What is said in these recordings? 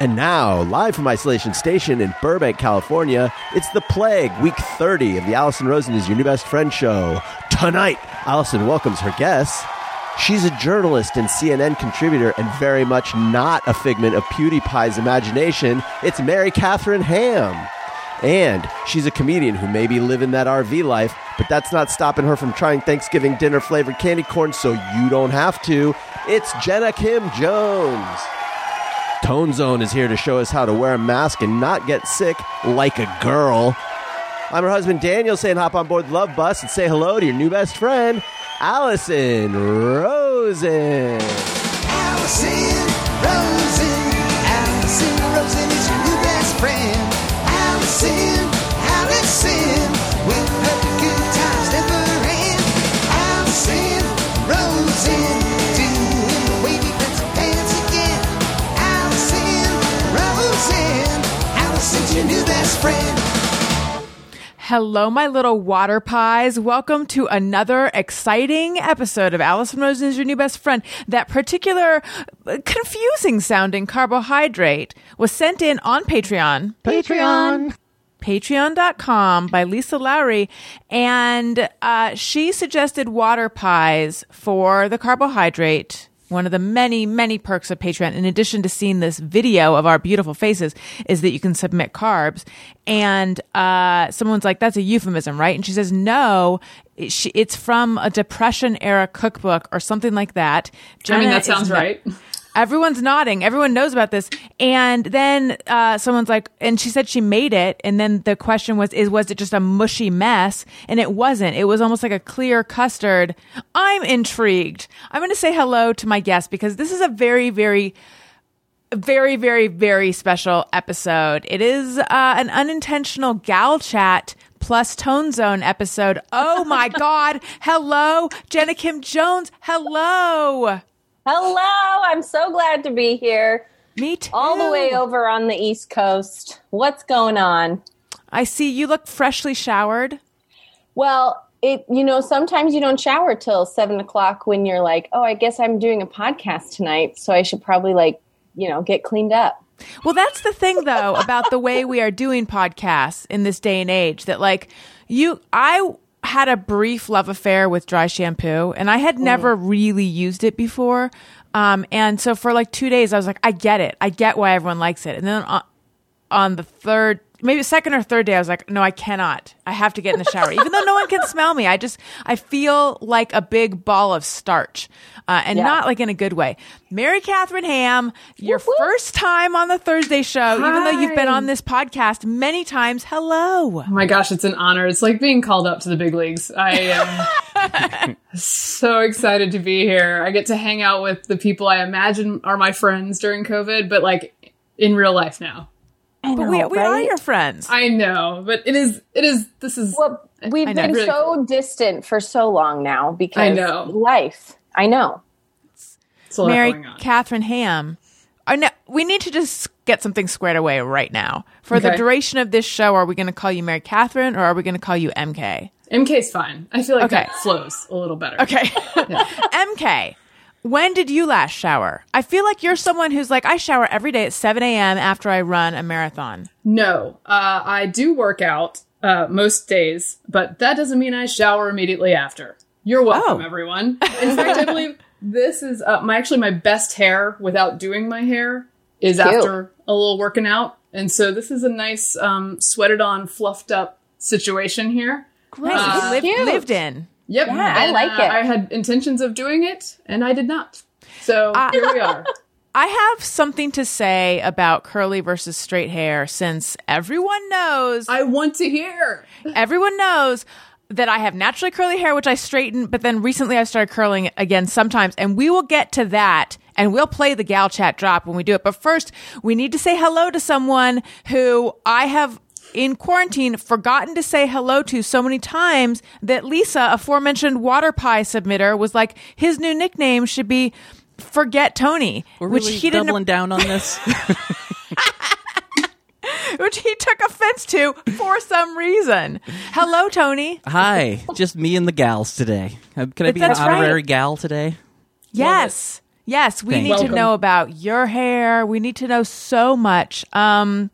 And now, live from Isolation Station in Burbank, California, it's The Plague, week 30 of the Alison Rosen is Your New Best Friend show. Tonight, Alison welcomes her guests. She's a journalist and CNN contributor and very much not a figment of PewDiePie's imagination. It's Mary Catherine Ham. And she's a comedian who may be living that RV life, but that's not stopping her from trying Thanksgiving dinner flavored candy corn so you don't have to. It's Jenna Kim Jones. Tone Zone is here to show us how to wear a mask and not get sick like a girl. I'm her husband Daniel saying hop on board the Love Bus and say hello to your new best friend, Alison Rosen. Alison Hello, my little water pies. Welcome to another exciting episode of Alison Rosen is your new best friend. That particular uh, confusing sounding carbohydrate was sent in on Patreon. Patreon. Patreon.com by Lisa Lowry. And uh, she suggested water pies for the carbohydrate. One of the many, many perks of Patreon, in addition to seeing this video of our beautiful faces, is that you can submit carbs. And uh, someone's like, that's a euphemism, right? And she says, no, it's from a Depression era cookbook or something like that. I mean, that sounds right. Everyone's nodding. Everyone knows about this. And then uh, someone's like, and she said she made it. And then the question was, is was it just a mushy mess? And it wasn't. It was almost like a clear custard. I'm intrigued. I'm going to say hello to my guest because this is a very, very very, very, very special episode. It is uh, an unintentional gal chat plus tone zone episode. Oh my God. Hello, Jenna Kim Jones. Hello. Hello, I'm so glad to be here. Me too. All the way over on the East Coast. What's going on? I see you look freshly showered. Well, it you know sometimes you don't shower till seven o'clock when you're like, oh, I guess I'm doing a podcast tonight, so I should probably like you know get cleaned up. Well, that's the thing though about the way we are doing podcasts in this day and age that like you I had a brief love affair with dry shampoo and I had never really used it before. Um and so for like 2 days I was like I get it. I get why everyone likes it. And then on, on the third maybe second or third day I was like no I cannot. I have to get in the shower even though no one can smell me. I just I feel like a big ball of starch. Uh, and Yeah. not like in a good way. Mary Catherine Ham, your first time on the Thursday show, even though you've been on this podcast many times. Hello. Oh my gosh, it's an honor. It's like being called up to the big leagues. I am so excited to be here. I get to hang out with the people I imagine are my friends during COVID, but like in real life now. I But we, we are your friends. I know, but it is, it is, this is, Well, we've I know. been Really so distant for so long now because I know. life. I know. it's a lot Mary going on. Catherine Ham. I know, we need to just get something squared away right now. For the duration of this show, are we going to call you Mary Catherine or are we going to call you MK? MK's fine. I feel like Okay. that flows a little better. Okay. MK, when did you last shower? I feel like you're someone who's like, I shower every day at 7 a.m. after I run a marathon. No, uh, I do work out uh, most days, but that doesn't mean I shower immediately after. You're welcome, Oh. everyone. In fact, I believe this is uh, my actually my best hair without doing my hair is Cute. after a little working out, and so this is a nice um, sweated on, fluffed up situation here. Great. Uh, Liv- cute. lived in. Yep, Yeah, I like uh, it. I had intentions of doing it, and I did not. So Uh, here we are. I have something to say about curly versus straight hair since everyone knows I want to hear. everyone knows that I have naturally curly hair which I straighten but then recently I started curling it again sometimes and we will get to that and we'll play the gal chat drop when we do it but first we need to say hello to someone who I have in quarantine forgotten to say hello to so many times that Lisa aforementioned water pie submitter was like his new nickname should be forget Tony We're which really he didn't doubling down on this. which he took offense to for some reason. Hello, Tony. Hi, just me and the gals today. Uh, Can I be an That's right. honorary gal today? Yes. Yes, we Thank need you. to know about your hair. We need to know so much. Um,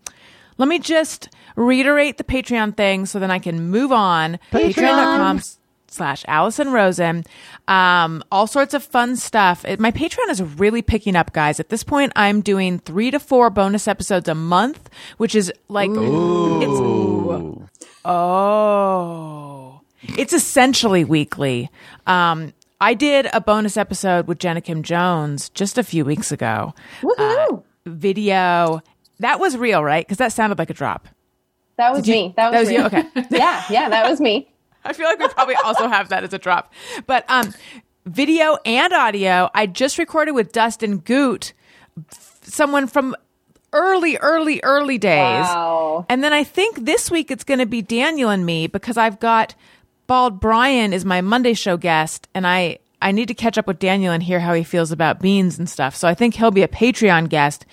let me just reiterate the Patreon thing so then I can move on. Patreon.com slash Alison Rosen. Um, all sorts of fun stuff. It, my Patreon is really picking up, guys. At this point, I'm doing three to four bonus episodes a month, which is like, it's, oh, it's essentially weekly. Um, I did a bonus episode with Jenna Kim Jones just a few weeks ago. Woohoo! Video. That was real, right? Because that sounded like a drop. That was me. That was, That was you? Okay. yeah, yeah, that was me. I feel like we probably also have that as a drop. But um, video and audio, I just recorded with Dustin Goot, someone from early, early, early days. Wow. And then I think this week it's going to be Daniel and me because I've got Bald Brian is my Monday show guest, and I I need to catch up with Daniel and hear how he feels about beans and stuff. So I think he'll be a Patreon guest.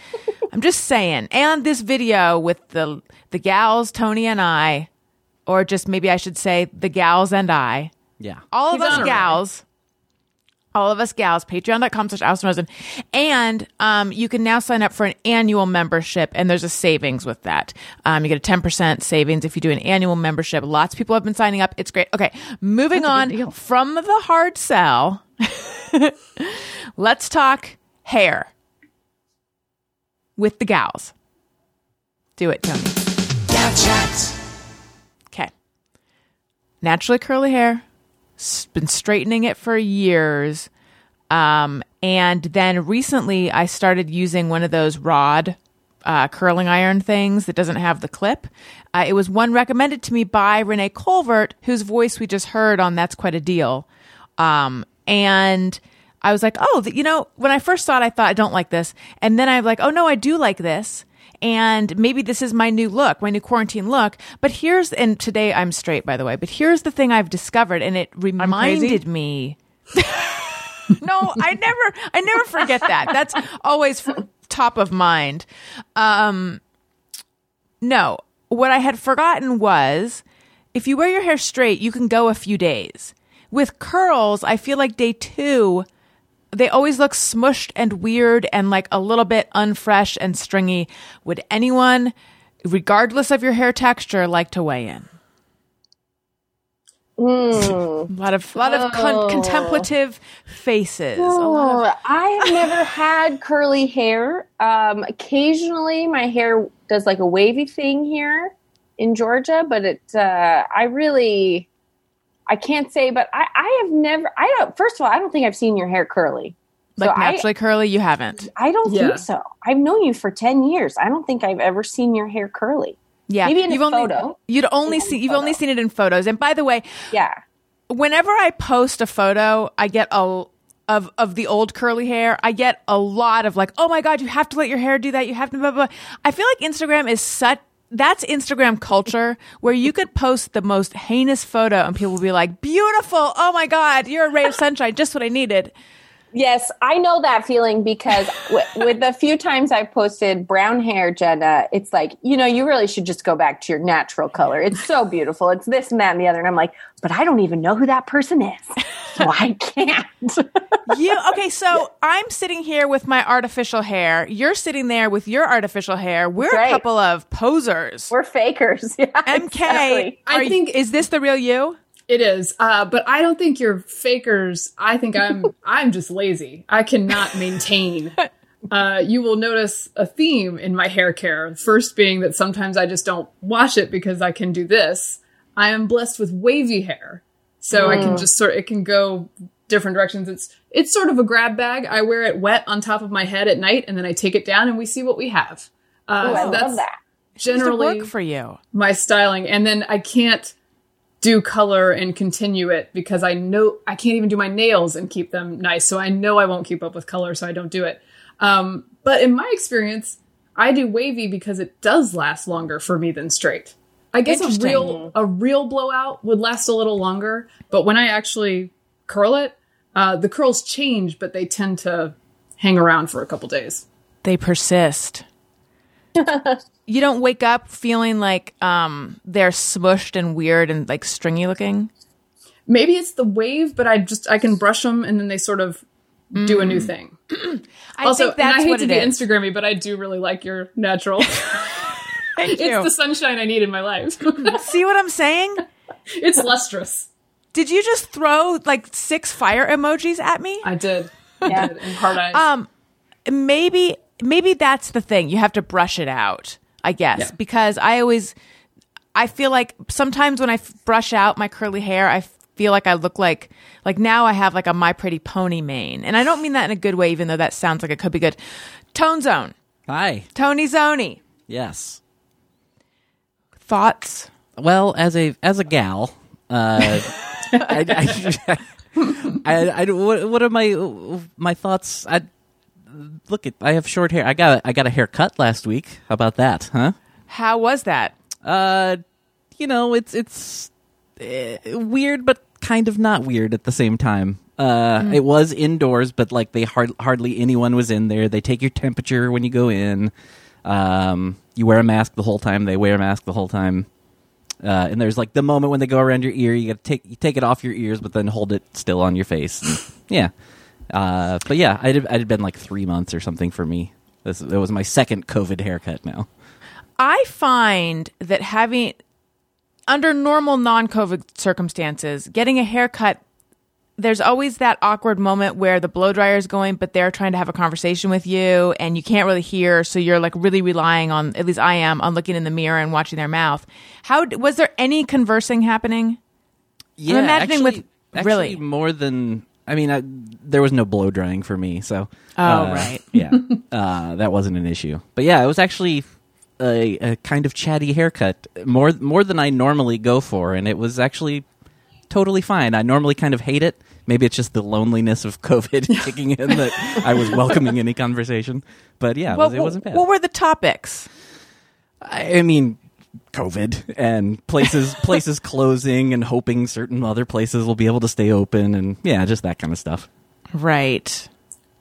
I'm just saying. And this video with the the gals, Tony and I, or just maybe I should say the gals and I. Yeah. all of He's us honorary. gals. All of us gals. Patreon.com slash Alison and um, you can now sign up for an annual membership and there's a savings with that. Um, you get a 10% savings if you do an annual membership. Lots of people have been signing up. It's great. Okay moving on from the hard sell let's talk hair with the gals do it tony Gal chat. Okay. Naturally curly hair. Been straightening it for years. Um, and then recently I started using one of those rod uh, curling iron things that doesn't have the clip. Uh, it was one recommended to me by Renee Colvert, whose voice we just heard on That's Quite a Deal. Um, and I was like, oh, you know, when I first saw it, I thought I don't like this. And then I'm like, oh no, I do like this. And maybe this is my new look, my new quarantine look. But here's, and today I'm straight, by the way, but here's the thing I've discovered, and it reminded me. no, I never, I never forget that. That's always top of mind. Um, no, what I had forgotten was if you wear your hair straight, you can go a few days. With curls, I feel like day two, they always look smushed and weird and like a little bit unfresh and stringy. Would anyone, regardless of your hair texture, like to weigh in? A lot of, lot of con- contemplative faces. A lot of Oh, I have never had curly hair. Um, occasionally, my hair does like a wavy thing here in Georgia, but it. Uh, I really, I can't say, but I, I have never. I don't. First of all, I don't think I've seen your hair curly. like so I- naturally curly. You haven't. I don't Yeah. think so. I've known you for ten years. I don't think I've ever seen your hair curly. Yeah, Maybe in a you've only, photo. You'd only see. You've only seen it in photos. And by the way, Yeah. whenever I post a photo, I get a of of the old curly hair. I get a lot of like, "Oh my god, you have to let your hair do that. You have to blah blah." blah." I feel like Instagram is such that's Instagram culture where you could post the most heinous photo and people will be like, "Beautiful. Oh my god, you're a ray of sunshine. Just what I needed." Yes, I know that feeling because w- with the few times I've posted brown hair, Jenna, it's like, you know, you really should just go back to your natural color. It's so beautiful. It's this and that and the other. And I'm like, but I don't even know who that person is. So I can't. You okay, so I'm sitting here with my artificial hair. You're sitting there with your artificial hair. We're a couple of posers. We're fakers. Yeah, MK, exactly. I are you- think- is this the real you? It is, uh, but I don't think you're fakers. I think I'm I'm just lazy. I cannot maintain. Uh, you will notice a theme in my hair care. First being that sometimes I just don't wash it because I can do this. I am blessed with wavy hair, so I can just sort. It can go different directions. It's it's sort of a grab bag. I wear it wet on top of my head at night, and then I take it down, and we see what we have. Uh, Oh, I so love that. Generally work for you? my styling and then I can't do color and continue it because I know I can't even do my nails and keep them nice. So I know I won't keep up with color, so I don't do it. Um, but in my experience, I do wavy because it does last longer for me than straight. I guess a real a real blowout would last a little longer, but when I actually curl it, uh, the curls change, but they tend to hang around for a couple days. They persist. you don't wake up feeling like um, they're smushed and weird and like stringy looking. maybe it's the wave, but I just I can brush them and then they sort of do a new thing. I also, think that's and I hate to be is. Instagrammy, but I do really like your natural. Thank you. it's the sunshine I need in my life. See what I'm saying? it's lustrous. Did you just throw like six fire emojis at me? I did. Yeah. I did, and hard eyes. Um, maybe maybe that's the thing. You have to brush it out, I guess, Yeah. because I always I feel like sometimes when I f- brush out my curly hair, I feel like I look like like now I have like a my pretty pony mane, and I don't mean that in a good way, even though that sounds like it could be good. Tone Zone, Hi. Tony Zoni, Yes. thoughts? Well, as a as a gal, uh, I, I, I, I, what, what are my my thoughts? I look at. I have short hair. I got I got a haircut last week. How about that, huh? How was that? Uh, you know, it's it's uh, weird, but kind of not weird at the same time. Uh, it was indoors, but like they hard, hardly anyone was in there. They take your temperature when you go in. Um, you wear a mask the whole time. They wear a mask the whole time. Uh, and there's like the moment when they go around your ear, you got to take you take it off your ears, but then hold it still on your face. Yeah, uh, but yeah, it had, it had been like three months or something for me. This it was my second COVID haircut now. I find that having under normal non-COVID circumstances, getting a haircut there's always that awkward moment where the blow dryer is going, but they're trying to have a conversation with you and you can't really hear. So you're like really relying on, at least I am, on looking in the mirror and watching their mouth. How was there any conversing happening? Yeah, imagining with- actually really? more than I mean, I, there was no blow drying for me, so Oh, uh, right. yeah, uh, that wasn't an issue. But yeah, it was actually a, a kind of chatty haircut, more more than I normally go for, and it was actually totally fine. I normally kind of hate it. Maybe it's just the loneliness of COVID kicking in that I was welcoming any conversation. But yeah, it, was, it wasn't bad. What were the topics? I I mean, COVID and places places closing and hoping certain other places will be able to stay open and yeah, just that kind of stuff. Right.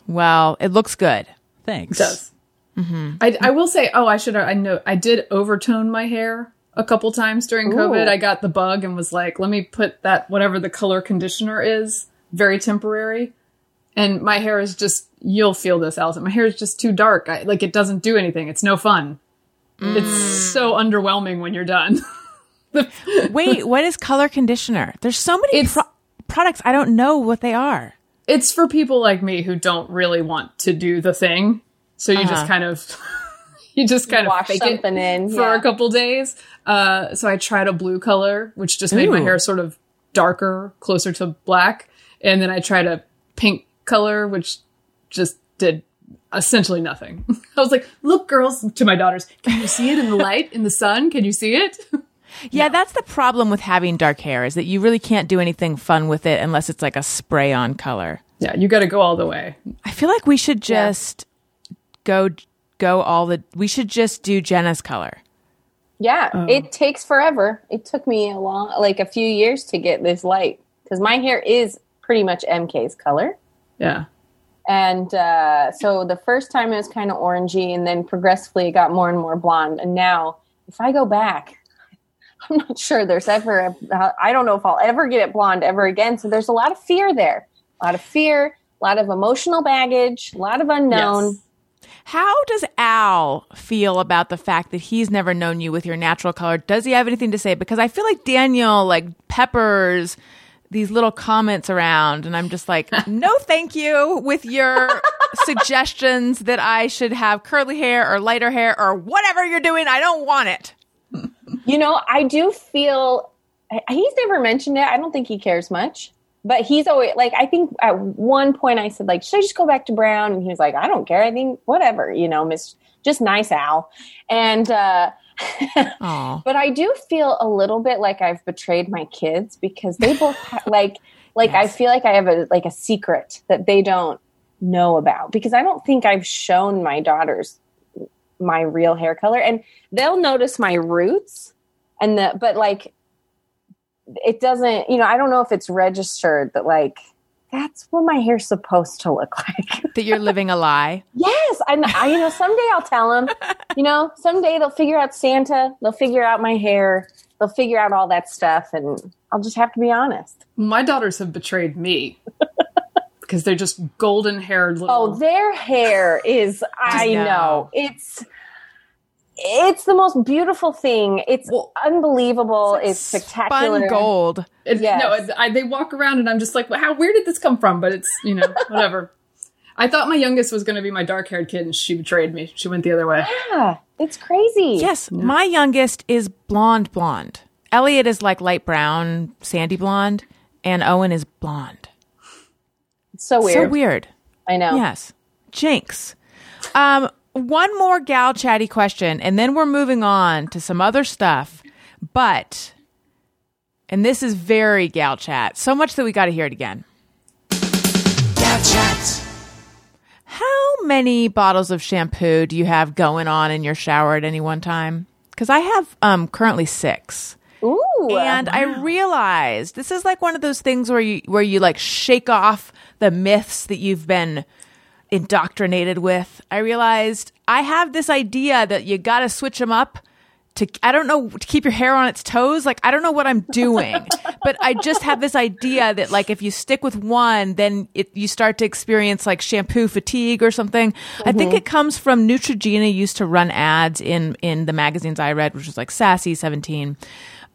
Well, it looks good. Thanks. It does. Mm-hmm. I, I will say, oh, I should. I know I did overtone my hair a couple times during COVID. Ooh. I got the bug and was like, let me put that whatever the color conditioner is, very temporary. And my hair is just. You'll feel this, Alison. My hair is just too dark. I, like it doesn't do anything. It's no fun. It's so underwhelming when you're done. Wait, what is color conditioner? There's so many pro- products. I don't know what they are. it's for people like me who don't really want to do the thing. So you Uh-huh. just kind of you just kind of Wash fake it something in, for yeah. a couple days. Uh, so I tried a blue color, which just made my hair sort of darker, closer to black, and then I tried a pink color, which just did essentially nothing. I was like, "Look, girls," to my daughters, "Can you see it in the light, in the sun? Can you see it?" Yeah, that's the problem with having dark hair is that you really can't do anything fun with it unless it's like a spray on color. yeah, you got to go all the way. I feel like we should just go go all the we should just do Jenna's color. Yeah, Oh. it takes forever. It took me a long, like a few years to get this light because my hair is pretty much MK's color. Yeah. And uh, so the first time it was kind of orangey, and then progressively it got more and more blonde. And now, if I go back, I'm not sure there's ever, a, I don't know if I'll ever get it blonde ever again. So there's a lot of fear there, a lot of fear, a lot of emotional baggage, a lot of unknown. Yes. How does Al feel about the fact that he's never known you with your natural color? Does he have anything to say? Because I feel like Daniel like peppers these little comments around and I'm just like, "No, thank you with your suggestions that I should have curly hair or lighter hair or whatever you're doing. I don't want it." You know, I do feel he's never mentioned it. I don't think he cares much. But he's always like I think at one point I said like should I just go back to brown and he was like I don't care I think whatever you know miss just nice Al and uh. but I do feel a little bit like I've betrayed my kids because they both ha- like like I feel like I have a like a secret that they don't know about because I don't think I've shown my daughters my real hair color. And they'll notice my roots and the but like it doesn't you know I don't know if it's registered that like that's what my hair's supposed to look like That you're living a lie. Yes, and I, you know, someday I'll tell them. You know, someday they'll figure out Santa. They'll figure out my hair. They'll figure out all that stuff, and I'll just have to be honest. My daughters have betrayed me. because they're just golden haired oh, little. Oh, their hair is I know. know. It's it's the most beautiful thing. It's Well, unbelievable. It's, spectacular. Spun gold. It- Yes. No, it- I, they walk around and I'm just like, well, how? Where did this come from? But it's you know whatever. I thought my youngest was going to be my dark haired kid, and she betrayed me. She went the other way. Yeah, it's crazy. Yes, my youngest is blonde blonde. Elliot is like light brown, sandy blonde, and Owen is blonde. It's so weird. So weird. I know. Yes. Jinx. Um, one more gal chatty question, and then we're moving on to some other stuff. But, and this is very gal chat, so much that we got to hear it again. Gal chat. How many bottles of shampoo do you have going on in your shower at any one time? Because I have um, currently six. Ooh. and I realized this is like one of those things where you where you like shake off the myths that you've been indoctrinated with. I realized I have this idea that you got to switch them up to I don't know to keep your hair on its toes. Like I don't know what I'm doing, but I just have this idea that like if you stick with one, then it, you start to experience like shampoo fatigue or something. I think it comes from Neutrogena used to run ads in in the magazines I read, which was like Sassy Seventeen,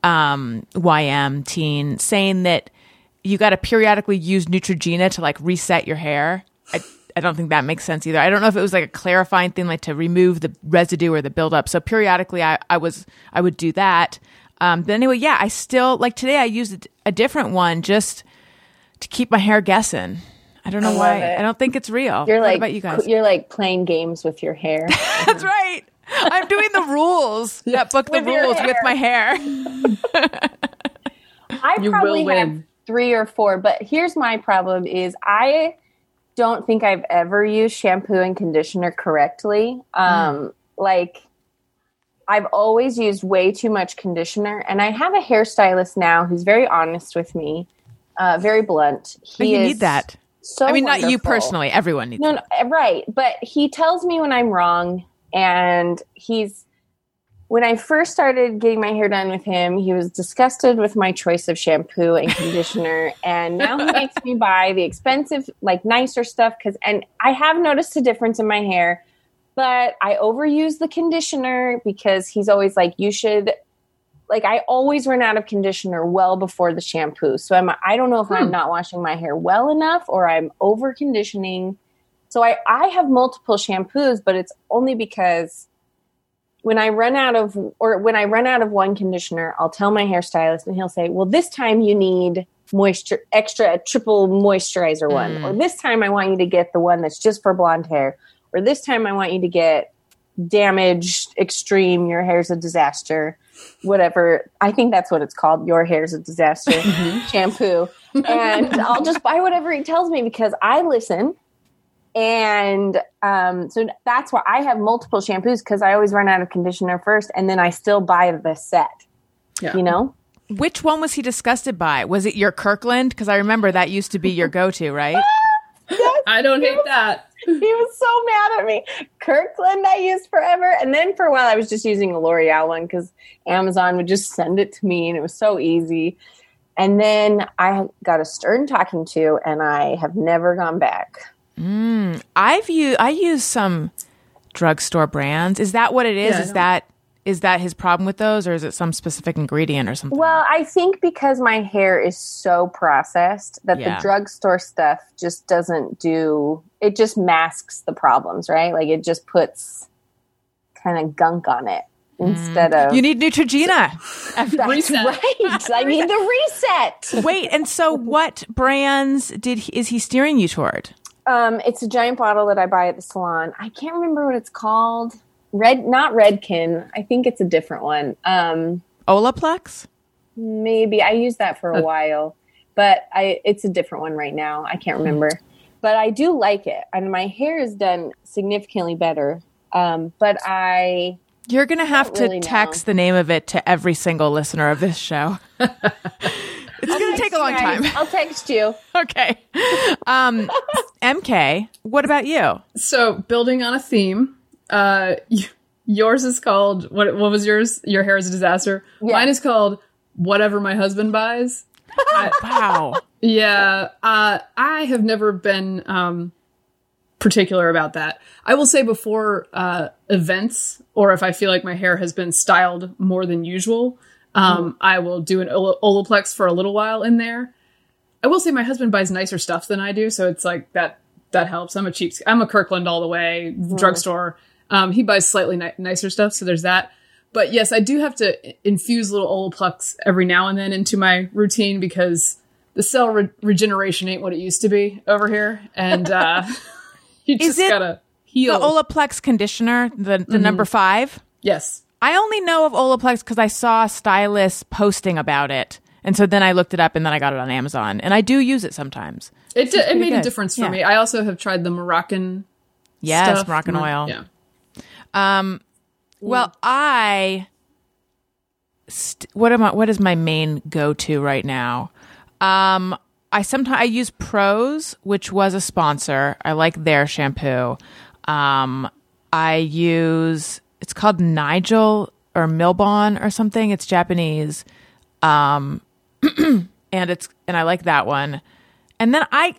um, YM Teen, saying that you got to periodically use Neutrogena to like reset your hair. I, I don't think that makes sense either. I don't know if it was like a clarifying thing, like to remove the residue or the buildup. So periodically, I, I was I would do that. Um, but anyway, yeah, I still like today. I used a, a different one just to keep my hair guessing. I don't know I why. it. I don't think it's real. You're what like about you guys? You're like playing games with your hair. That's right. I'm doing the rules. That book, the With rules with my hair. I You will probably have three or four, but here's my problem is I don't think I've ever used shampoo and conditioner correctly. Um like I've always used way too much conditioner and I have a hairstylist now who's very honest with me. Uh, very blunt. He But you is need that. So I mean, not you personally. Everyone needs No, no, right. But he tells me when I'm wrong. And he's, when I first started getting my hair done with him, he was disgusted with my choice of shampoo and conditioner. and now he makes me buy the expensive, like nicer stuff. Cause, and I have noticed a difference in my hair, but I overuse the conditioner because he's always like, you should. Like I always run out of conditioner well before the shampoo. So I'm I don't know if I'm hmm. not washing my hair well enough or I'm over conditioning. So I, I have multiple shampoos, but it's only because when I run out of or when I run out of one conditioner, I'll tell my hairstylist and he'll say, Well, this time you need moisture extra triple moisturizer one. Mm. Or this time I want you to get the one that's just for blonde hair. Or this time I want you to get damaged extreme, your hair's a disaster. Whatever. I think that's what it's called. Your hair's a disaster mm-hmm. shampoo. And I'll just buy whatever he tells me because I listen and um, so that's why I have multiple shampoos because I always run out of conditioner first, and then I still buy the set. Yeah. You know, Which one was he disgusted by? Was it your Kirkland? Because I remember that used to be your go-to, right? I don't hate that. he was so mad at me. Kirkland I used forever, and then for a while I was just using a L'Oreal one because Amazon would just send it to me, and it was so easy. And then I got a stern talking to, and I have never gone back. I've used I use some drugstore brands. Is that what it is? Yeah, is that is that his problem with those, or is it some specific ingredient or something? Well, I think because my hair is so processed that Yeah. the drugstore stuff just doesn't do it just masks the problems, right? Like it just puts kind of gunk on it mm. instead of you need Neutrogena. That's Reset. right. I need the reset. Wait, and so what brands did he, is he steering you toward? Um, it's a giant bottle that I buy at the salon. I can't remember what it's called. Red, not Redken. I think it's a different one. Um, Olaplex? maybe I used that for a while, but I it's a different one right now. I can't remember, but I do like it, and my hair is done significantly better. Um, but I You're going to have don't to really know. text the name of it to every single listener of this show. it's going to take a long time. I'll text you. okay. Um, MK, what about you? So, building on a theme, uh, y- yours is called what? What was yours? Your hair is a disaster. Yeah. Mine is called whatever my husband buys. Wow. Yeah, uh, I have never been um, particular about that. I will say before uh, events, or if I feel like my hair has been styled more than usual, um, I will do an Ol- Olaplex for a little while in there. I will say my husband buys nicer stuff than I do, so it's like that that helps. I'm a cheap. I'm a Kirkland all the way drugstore. Um, he buys slightly ni- nicer stuff, so there's that. But yes, I do have to infuse little Olaplex every now and then into my routine because the cell re- regeneration ain't what it used to be over here, and uh, you just gotta heal. The. Olaplex conditioner, the the number five. yes, I only know of Olaplex because I saw stylists posting about it, and so then I looked it up, and then I got it on Amazon, and I do use it sometimes. it di- it made a difference for Yeah. me. I also have tried the Moroccan. Yes, stuff. Moroccan oil. Yeah, Um, Well, I st- what am I? What is my main go to right now? Um, I sometimes I use Prose, which was a sponsor. I like their shampoo. Um, I use it's called Nigelle or Milbon or something. It's Japanese. Um, and it's and I like that one. And then I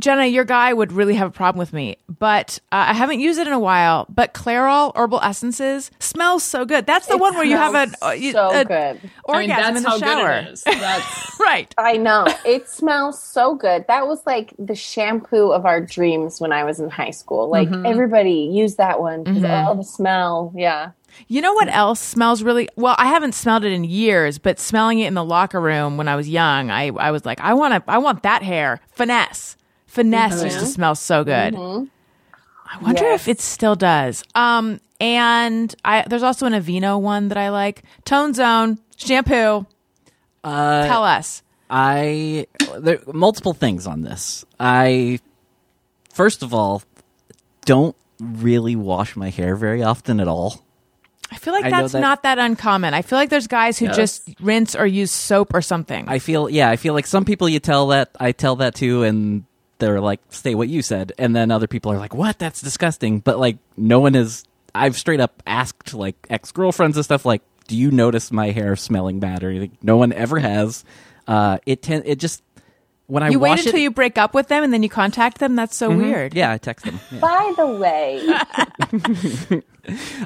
Jenna, your guy would really have a problem with me, but uh, I haven't used it in a while. But Clairol herbal essences smells so good. That's the It one where you have an smells uh, you- so a good. I mean, orgasm that's in the how shower. good it is. That's right. I know. It smells so good. That was like the shampoo of our dreams when I was in high school. Like everybody used that one. 'cause, Oh, the smell. Yeah. You know what else smells really well? I haven't smelled it in years, but smelling it in the locker room when I was young, I, I was like, I want to, I want that hair. Finesse, finesse used to smell so good. I wonder if it still does. Um, and I there's also an Aveeno one that I like. Tone Zone shampoo. Uh, Tell us. I there multiple things on this. I first of all don't really wash my hair very often at all. I feel like I that's that- not that uncommon. I feel like there's guys who Yes. just rinse or use soap or something. I feel yeah, I feel like some people you tell that I tell that to and they're like say what you said and then other people are like what that's disgusting but like no one is I've straight up asked like ex-girlfriends and stuff like do you notice my hair smelling bad or anything no one ever has uh it ten- it just when I you wait until it you break up with them and then you contact them. That's so weird. yeah I text them yeah. By the way,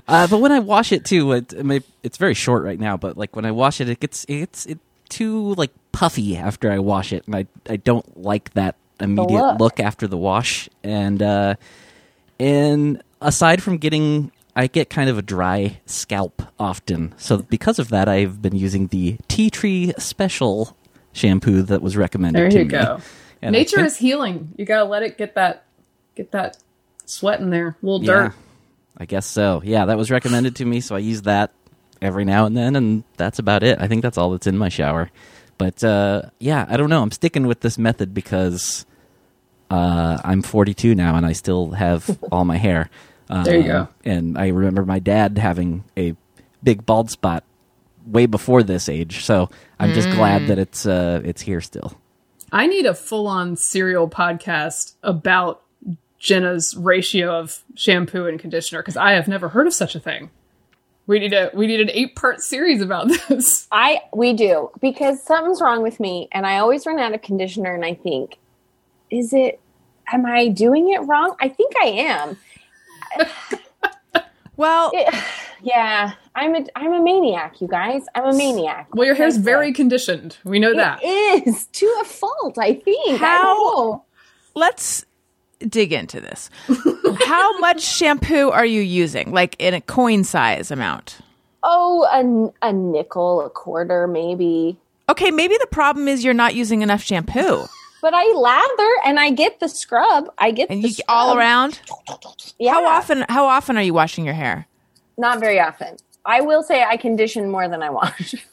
Uh, but when I wash it too, it, it may, it's very short right now. But like when I wash it, it gets it's it too like puffy after I wash it, and I I don't like that immediate look. look. after the wash. And uh, and aside from getting, I get kind of a dry scalp often. So because of that, I've been using the Tea Tree Special shampoo that was recommended. there to you me. go. And Nature think- is healing. You gotta let it get that get that sweat in there, a little Yeah, dirt. I guess so. Yeah, that was recommended to me, so I use that every now and then, and that's about it. I think that's all that's in my shower. But uh, yeah, I don't know. I'm sticking with this method because uh, I'm 42 now, and I still have all my hair. Uh, There you go. And I remember my dad having a big bald spot way before this age, so I'm just glad that it's uh, it's here still. I need a full on serial podcast about Jenna's ratio of shampoo and conditioner because I have never heard of such a thing. We need a we need an eight part series about this. I we do because something's wrong with me, and I always run out of conditioner, and I think, is it? Am I doing it wrong? I think I am. Well, It- yeah, I'm a I'm a maniac, you guys. I'm a maniac. Well, your hair's very conditioned. We know that. It is to a fault. I think. How- don't let's dig into this. How much shampoo are you using? Like in a coin size amount? Oh, a, a nickel, a quarter, maybe. Okay, maybe the problem is you're not using enough shampoo. But I lather and I get the scrub. I get And the you scrub. all around? Yeah. How often how often are you washing your hair? Not very often. I will say I condition more than I wash.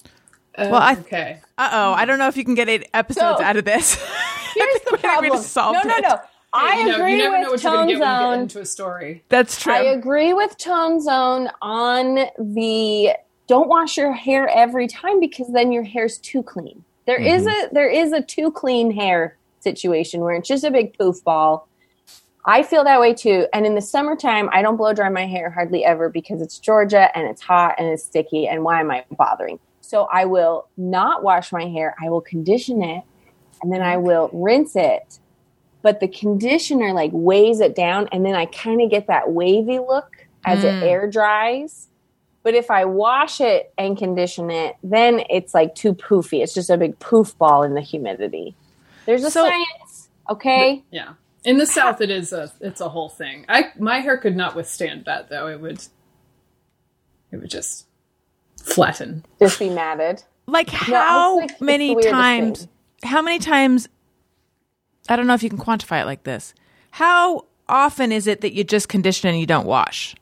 Well, I- oh, okay. Uh-oh, I don't know if you can get eight episodes So- out of this. Here's the we just problem. solved no, no, it. no. I you know, agree you never know with what you're gonna Tone get when you get Zone. into a story. That's true. I agree with Tone Zone on the don't wash your hair every time because then your hair's too clean. There is mm-hmm. a there is a too clean hair situation where it's just a big poof ball. I feel that way too. And in the summertime, I don't blow dry my hair hardly ever because it's Georgia and it's hot and it's sticky. And why am I bothering? So I will not wash my hair. I will condition it. and then I will rinse it. But the conditioner like weighs it down, and then I kind of get that wavy look as it mm. air dries. But if I wash it and condition it, then it's like too poofy. It's just a big poof ball in the humidity. There's a So- science, okay? Yeah. In the South, it is a it's a whole thing. I my hair could not withstand that though. It would it would just flatten. Just be matted. Like it's how like- many times? thing. How many times? I don't know if you can quantify it like this. How often is it that you just condition and you don't wash?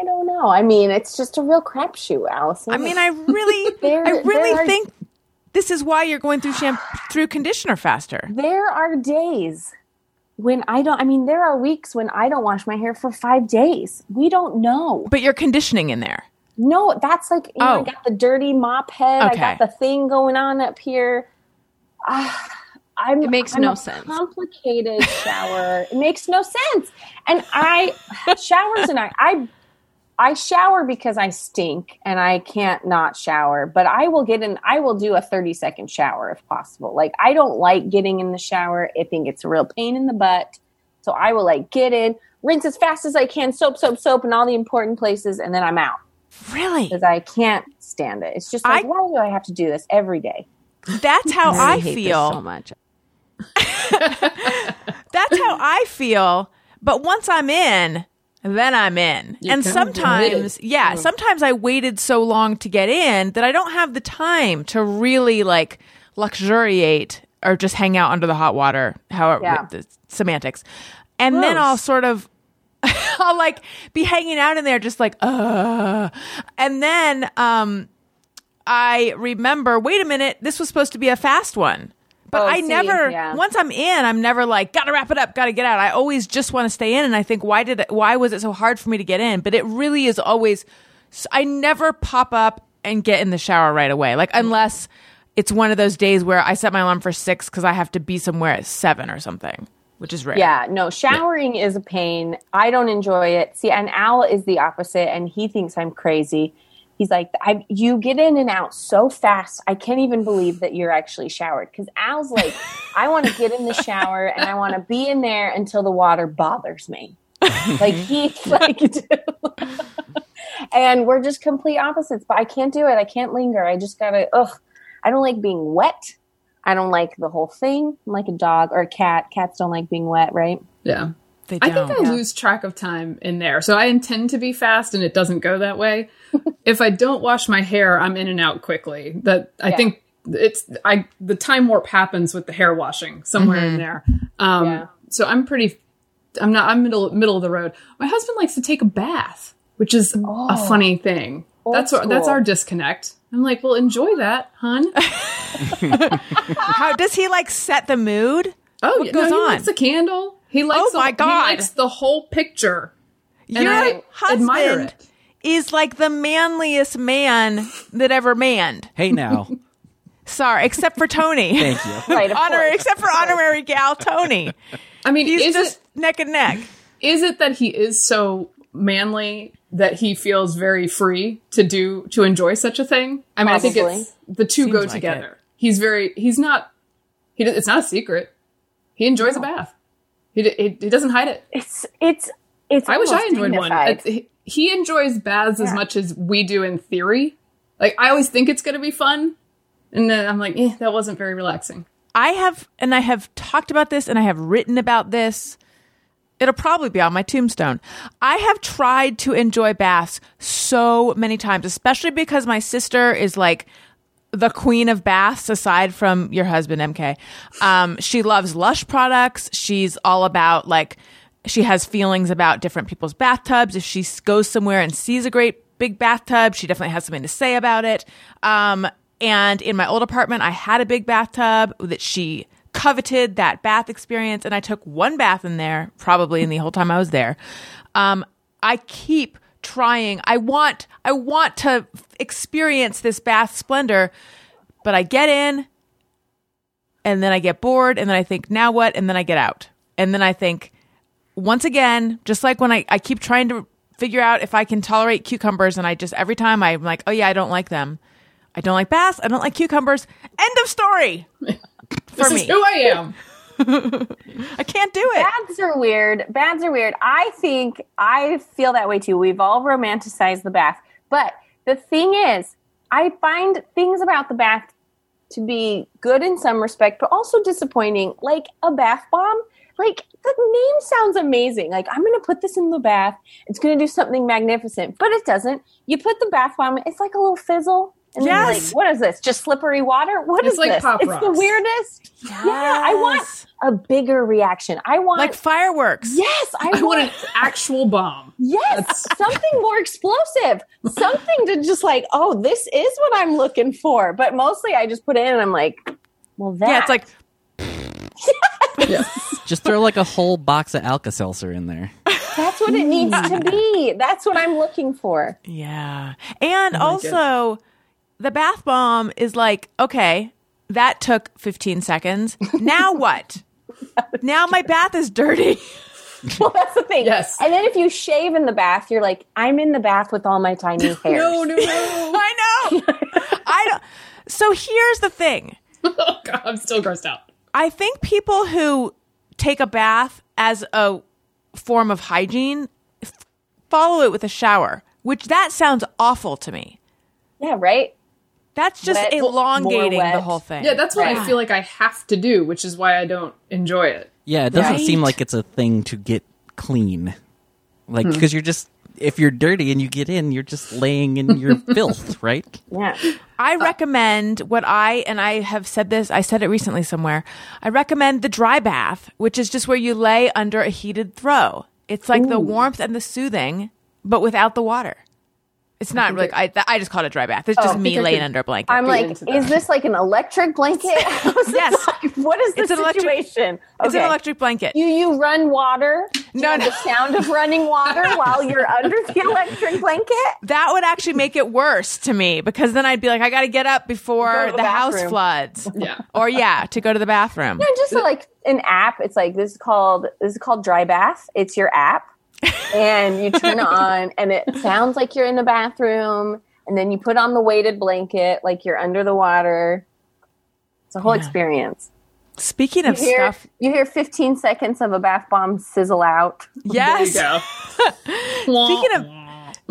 I don't know. I mean, it's just a real crapshoot, Alison. I mean, I really, There- I really are- think this is why you're going through shampoo through conditioner faster. there are days when I don't. I mean, there are weeks when I don't wash my hair for five days. We don't know. But you're conditioning in there. No, that's like you know, Oh. I got the dirty mop head. Okay. I got the thing going on up here. Ah, I'm, It makes I'm no a sense. Complicated shower. it makes no sense. And I showers and I I I shower because I stink and I can't not shower. But I will get in. I will do a thirty second shower if possible. Like I don't like getting in the shower. I think it's a real pain in the butt. So I will like get in, rinse as fast as I can, soap, soap, soap, in all the important places, and then I'm out Really? because I can't stand it. It's just like, I- why do I have to do this every day? That's how I, hate this feel. so much. That's how I feel. But once I'm in, then I'm in. and sometimes, yeah, sometimes I waited so long to get in that I don't have the time to really like luxuriate or just hang out under the hot water, however, Yeah. the semantics. And then I'll sort of I'll like be hanging out in there just like uh and then um I remember, wait a minute, this was supposed to be a fast one. But Oh, I see, never yeah. once I'm in, I'm never like, gotta wrap it up, gotta get out. I always just want to stay in and I think why did it why was it so hard for me to get in? But it really is always I never pop up and get in the shower right away. Like mm. unless it's one of those days where I set my alarm for six because I have to be somewhere at seven or something, which is rare. Yeah, no, showering is a pain. I don't enjoy it. See, and Al is the opposite, and he thinks I'm crazy. He's like, I, you get in and out so fast. I can't even believe that you're actually showered. Because Al's like, I want to get in the shower and I want to be in there until the water bothers me. like he's like, and we're just complete opposites. But I can't do it. I can't linger. I just gotta. Ugh, I don't like being wet. I don't like the whole thing. I'm like a dog or a cat. Cats don't like being wet, right? Yeah. They I don't. think I lose track of time in there. So I intend to be fast and it doesn't go that way. if I don't wash my hair, I'm in and out quickly. That I Yeah. think it's I the time warp happens with the hair washing somewhere in there. Um Yeah. so I'm pretty I'm not I'm middle middle of the road. My husband likes to take a bath, which is a funny thing. that's our, that's our disconnect. I'm like, "Well, enjoy that, hun." How does he like set the mood? Oh, What yeah, goes no, he on? lights a candle. He likes Oh the, my He God. likes the whole picture. And Your I admire husband it. is like the manliest man that ever manned. Hey now. Sorry, except for Tony. Thank you. Right. Of Honor, except for honorary gal Tony. I mean, He's is just it neck and neck. is it that he is so manly that he feels very free to do to enjoy such a thing? I mean, I think it's the two Seems go like together. He's very he's not he it's not a secret. He enjoys a bath. He, he he doesn't hide it. It's it's it's. I wish I enjoyed one. dignified. It's- he- he enjoys baths as much as we do in theory. Like I always think it's going to be fun, and then I'm like, eh, that wasn't very relaxing. I have, and I have talked about this, and I have written about this. It'll probably be on my tombstone. I have tried to enjoy baths so many times, especially because my sister is like the queen of baths aside from your husband mk um, she loves lush products. She's all about like she has feelings about different people's bathtubs. If she goes somewhere and sees a great big bathtub she definitely has something to say about it. Um, and in my old apartment i had a big bathtub that she coveted that bath experience and i took one bath in there probably in the whole time i was there. Um, i keep trying i want i want to experience this bath splendor but i get in and then i get bored and then i think now what and then i get out and then i think once again just like when i, I keep trying to figure out if i can tolerate cucumbers and i just every time i'm like oh yeah i don't like them I don't like baths. I don't like cucumbers. End of story. For this me, is who I am. I can't do it. Baths are weird. Baths are weird. I think I feel that way too. We've all romanticized the bath. But the thing is, I find things about the bath to be good in some respect, but also disappointing. Like a bath bomb. Like the name sounds amazing. Like I'm going to put this in the bath. It's going to do something magnificent, but it doesn't. You put the bath bomb. It's like a little fizzle. And Yes. like, what is this? Just slippery water? What is It's like this? Pop it's the Rocks. weirdest. Yeah, I want Yes. A bigger reaction. I want like fireworks. Yes, I, I want want an actual bomb. yes, something more explosive. Something to just like, oh, this is what I'm looking for. But mostly I just put it in and I'm like, well, that Yeah, it's like Just throw like a whole box of Alka Seltzer in there. that's what it needs to be. That's what I'm looking for. Yeah. And oh like also, the bath bomb is like, okay, that took 15 seconds. Now what? Now my bath is dirty. Well, that's the thing. Yes. And then if you shave in the bath, you're like, I'm in the bath with all my tiny hairs. No, no, no. I know. I don't. So here's the thing. oh god, I'm still grossed out. I think people who take a bath as a form of hygiene f- follow it with a shower, which that sounds awful to me. Yeah, right. That's just Wet, elongating the whole thing. Yeah, that's what I feel like I have to do, which is why I don't enjoy it. Yeah, it doesn't Right. seem like it's a thing to get clean. Like, Hmm. because you're just, if you're dirty and you get in, you're just laying in your filth, right? Yeah. I recommend what I and I have said this. I said it recently somewhere. I recommend the dry bath, which is just where you lay under a heated throw. It's like the warmth and the soothing, but without the water. It's not like I. th- I just call it a dry bath. It's just I me laying under a blanket. I'm like, is this like an electric blanket? Yes. like- what is the It's an electric- situation? it's an electric blanket. Do you run water? Do No, you have no. the sound of running water while you're under the electric blanket? that would actually make it worse to me because then I'd be like, I got to get up before the, the house floods. Yeah. Or yeah, to go to the bathroom. And just like an app, it's like this is called this is called Dry Bath. It's your app, and you turn it on, and it sounds like you're in the bathroom, and then you put on the weighted blanket like you're under the water. It's a whole Yeah. experience. Speaking You of hear, stuff, you hear 15 seconds of a bath bomb sizzle out. yes. There you go. Speaking of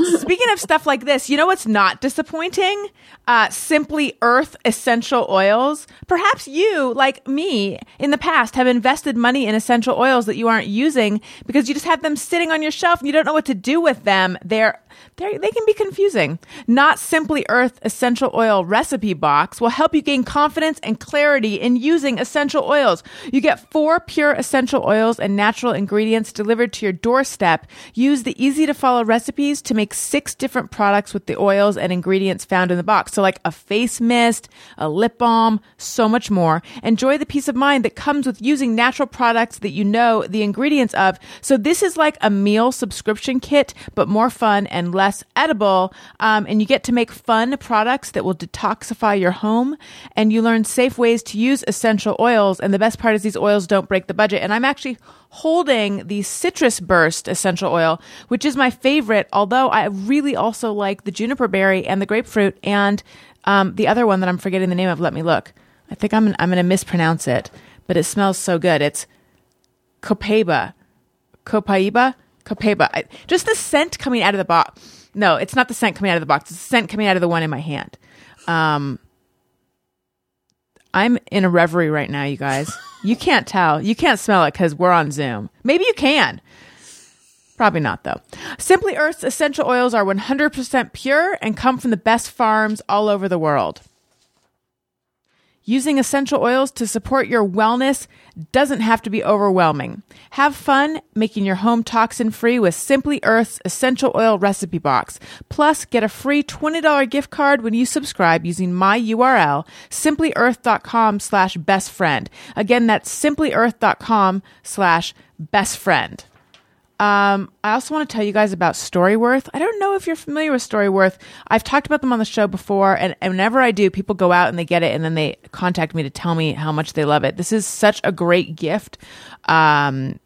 speaking of stuff like this, you know what's not disappointing? Uh, Simply Earth essential oils. Perhaps you, like me, in the past, have invested money in essential oils that you aren't using because you just have them sitting on your shelf and you don't know what to do with them. They're they're, they can be confusing. Not Simply Earth Essential Oil Recipe Box will help you gain confidence and clarity in using essential oils. You get four pure essential oils and natural ingredients delivered to your doorstep. Use the easy to follow recipes to make six different products with the oils and ingredients found in the box. So, like a face mist, a lip balm, so much more. Enjoy the peace of mind that comes with using natural products that you know the ingredients of. So, this is like a meal subscription kit, but more fun and less edible. Um, and you get to make fun products that will detoxify your home. And you learn safe ways to use essential oils. And the best part is these oils don't break the budget. And I'm actually holding the citrus burst essential oil, which is my favorite, although I really also like the juniper berry and the grapefruit and um, the other one that I'm forgetting the name of. Let me look. I think I'm, I'm going to mispronounce it, but it smells so good. It's copaiba. Copaiba? Copaiba. I, just the scent coming out of the box. No, it's not the scent coming out of the box. It's the scent coming out of the one in my hand. Um, I'm in a reverie right now, you guys. You can't tell. You can't smell it because we're on Zoom. Maybe you can. Probably not, though. Simply Earth's essential oils are 100% pure and come from the best farms all over the world. Using essential oils to support your wellness doesn't have to be overwhelming. Have fun making your home toxin free with Simply Earth's essential oil recipe box. Plus, get a free $20 gift card when you subscribe using my URL, simplyearth.com slash best friend. Again, that's simplyearth.com slash best friend. Um, I also want to tell you guys about Storyworth. I don't know if you're familiar with Storyworth. I've talked about them on the show before, and, and whenever I do, people go out and they get it, and then they contact me to tell me how much they love it. This is such a great gift. Um,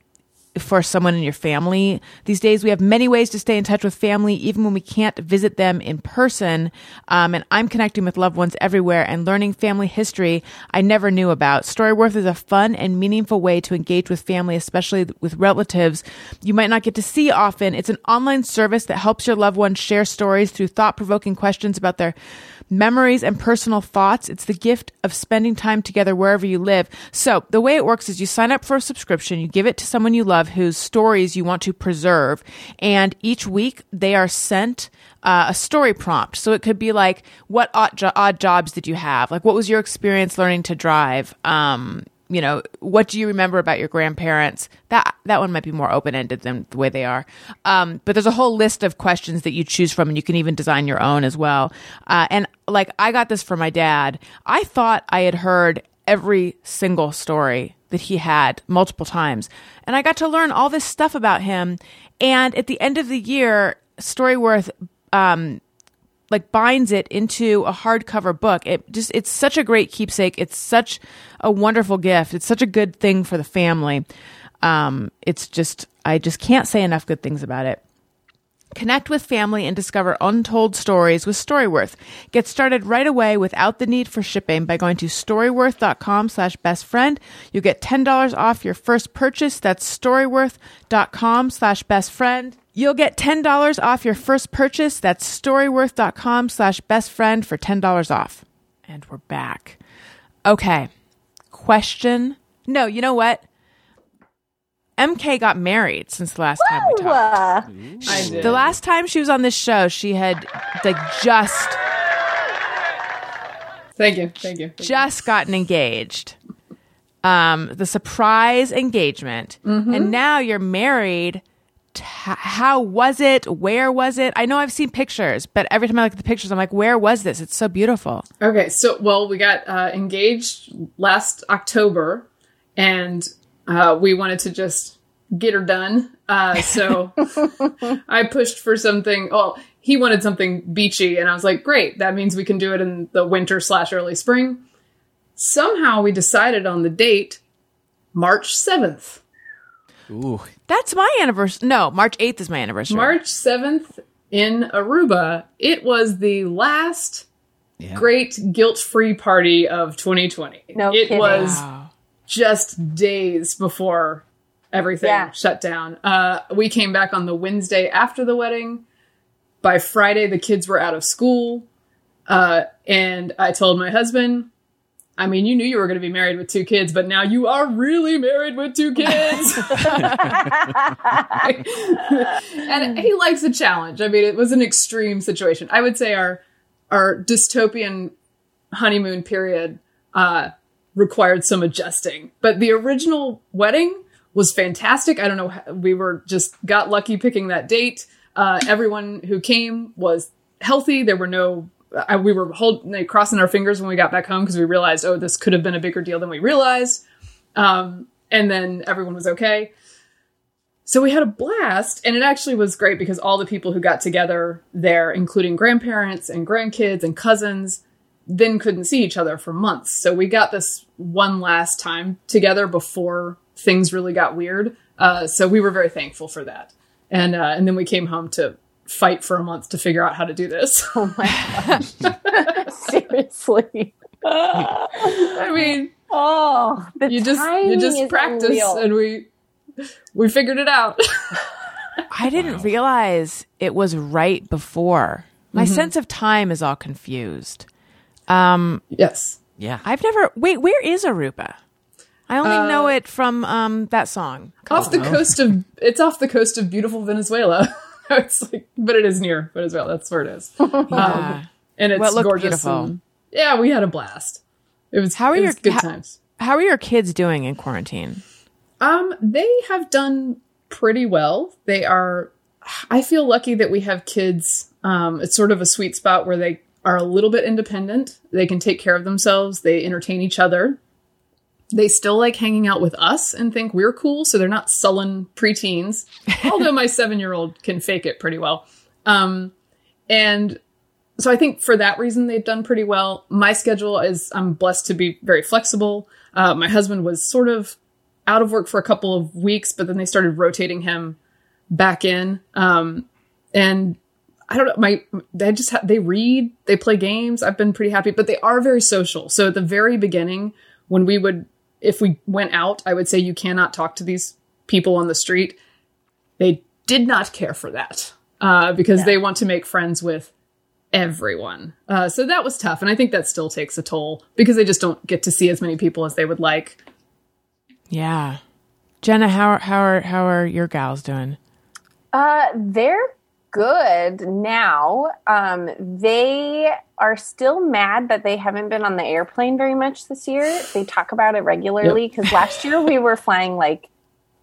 for someone in your family. These days, we have many ways to stay in touch with family, even when we can't visit them in person. Um, and I'm connecting with loved ones everywhere and learning family history I never knew about. Storyworth is a fun and meaningful way to engage with family, especially with relatives you might not get to see often. It's an online service that helps your loved ones share stories through thought provoking questions about their memories and personal thoughts. It's the gift of spending time together wherever you live. So the way it works is you sign up for a subscription, you give it to someone you love whose stories you want to preserve, and each week they are sent uh, a story prompt. So it could be like, what odd, jo- odd jobs did you have? Like, what was your experience learning to drive? Um, you know, what do you remember about your grandparents? That that one might be more open ended than the way they are. Um, but there's a whole list of questions that you choose from, and you can even design your own as well. Uh, and like I got this from my dad. I thought I had heard every single story that he had multiple times, and I got to learn all this stuff about him. And at the end of the year, Storyworth um, like binds it into a hardcover book. It just it's such a great keepsake. It's such a wonderful gift. It's such a good thing for the family. Um, it's just I just can't say enough good things about it. Connect with family and discover untold stories with Storyworth. Get started right away without the need for shipping by going to storyworth.com slash best friend. You'll get $10 off your first purchase. That's storyworth.com slash best friend. You'll get $10 off your first purchase. That's storyworth.com slash best friend for $10 off. And we're back. Okay. Question. No, you know what? MK got married since the last time we talked. I did. The last time she was on this show, she had like just Thank you. Thank you. Thank you. just gotten engaged. Um, the surprise engagement, and now you're married. T- how was it? Where was it? I know I've seen pictures, but every time I look at the pictures, I'm like, where was this? It's so beautiful. Okay, so well, we got uh, engaged last October, and uh, we wanted to just get her done. Uh, so I pushed for something. Well, he wanted something beachy, and I was like, "Great, that means we can do it in the winter slash early spring." Somehow we decided on the date, March seventh. Ooh, That's my anniversary. No, March 8th is my anniversary. March seventh in Aruba. It was the last yeah. great guilt-free party of 2020. No it kidding. was Wow. just days before everything Yeah. shut down. Uh, we came back on the Wednesday after the wedding. By Friday, the kids were out of school. Uh, and I told my husband, I mean, you knew you were going to be married with two kids, but now you are really married with two kids. and he likes a challenge. I mean, it was an extreme situation. I would say our our dystopian honeymoon period uh, required some adjusting, but the original wedding was fantastic. I don't know, how- we were just got lucky picking that date. Uh, everyone who came was healthy. There were no. I, we were holding, like, crossing our fingers when we got back home because we realized, oh, this could have been a bigger deal than we realized. Um, and then everyone was okay. So we had a blast, and it actually was great because all the people who got together there, including grandparents and grandkids and cousins, then couldn't see each other for months. So we got this one last time together before things really got weird. Uh, so we were very thankful for that. And uh, and then we came home to fight for a month to figure out how to do this. oh my gosh. Seriously. I mean, Oh, the you just you just practice, unreal. and we we figured it out. I didn't realize it was right before. My sense of time is all confused. yes. yeah. I've never. Wait, where is Aruba? I only know it from um, that song. off the coast of it's off the coast of beautiful Venezuela. it's like, but it is near Venezuela. That's where it is, Yeah. and it's Well, it gorgeous. and- yeah, we had a blast. It was How are your- good how- times. How are your kids doing in quarantine? Um, they have done pretty well. They are. I feel lucky that we have kids. Um, it's sort of a sweet spot where they are a little bit independent. They can take care of themselves. They entertain each other. They still like hanging out with us and think we're cool, so they're not sullen preteens. Although my seven year old can fake it pretty well. Um, and so I think for that reason they've done pretty well. My schedule is I'm blessed to be very flexible. Uh, my husband was sort of out of work for a couple of weeks, but then they started rotating him back in. Um, and I don't know, my they just ha- they read, they play games. I've been pretty happy, but they are very social. So at the very beginning, when we would, if we went out, I would say you cannot talk to these people on the street. They did not care for that uh, because they want to make friends with everyone. Uh, so that was tough, and I think that still takes a toll because they just don't get to see as many people as they would like. Yeah. Jenna, how how are how are your gals doing? Uh, they're good now. Um, they are still mad that they haven't been on the airplane very much this year. They talk about it regularly because last year we were flying like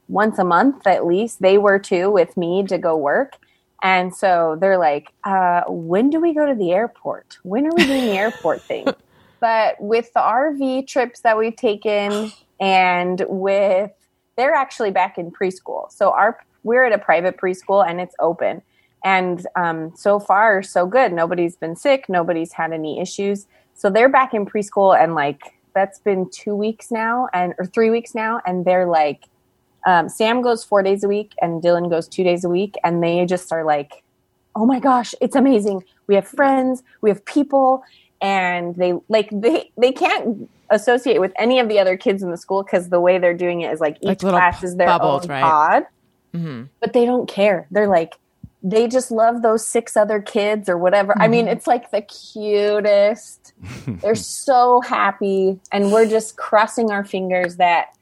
once a month at least. They were too with me to go work. And so they're like, uh, when do we go to the airport? When are we doing the airport thing? But with the RV trips that we've taken and with they're actually back in preschool. So our we're at a private preschool and it's open. And um, so far, so good. Nobody's been sick. Nobody's had any issues. So they're back in preschool, and like that's been two weeks now, and or three weeks now, and they're like, um, Sam goes four days a week, and Dylan goes two days a week, and they just are like, oh my gosh, it's amazing. We have friends, we have people, and they like they they can't associate with any of the other kids in the school because the way they're doing it is like each Like class is their bubbles, own right? pod but they don't care. They're like, they just love those six other kids or whatever. I mean, it's like the cutest. They're so happy. And we're just crossing our fingers that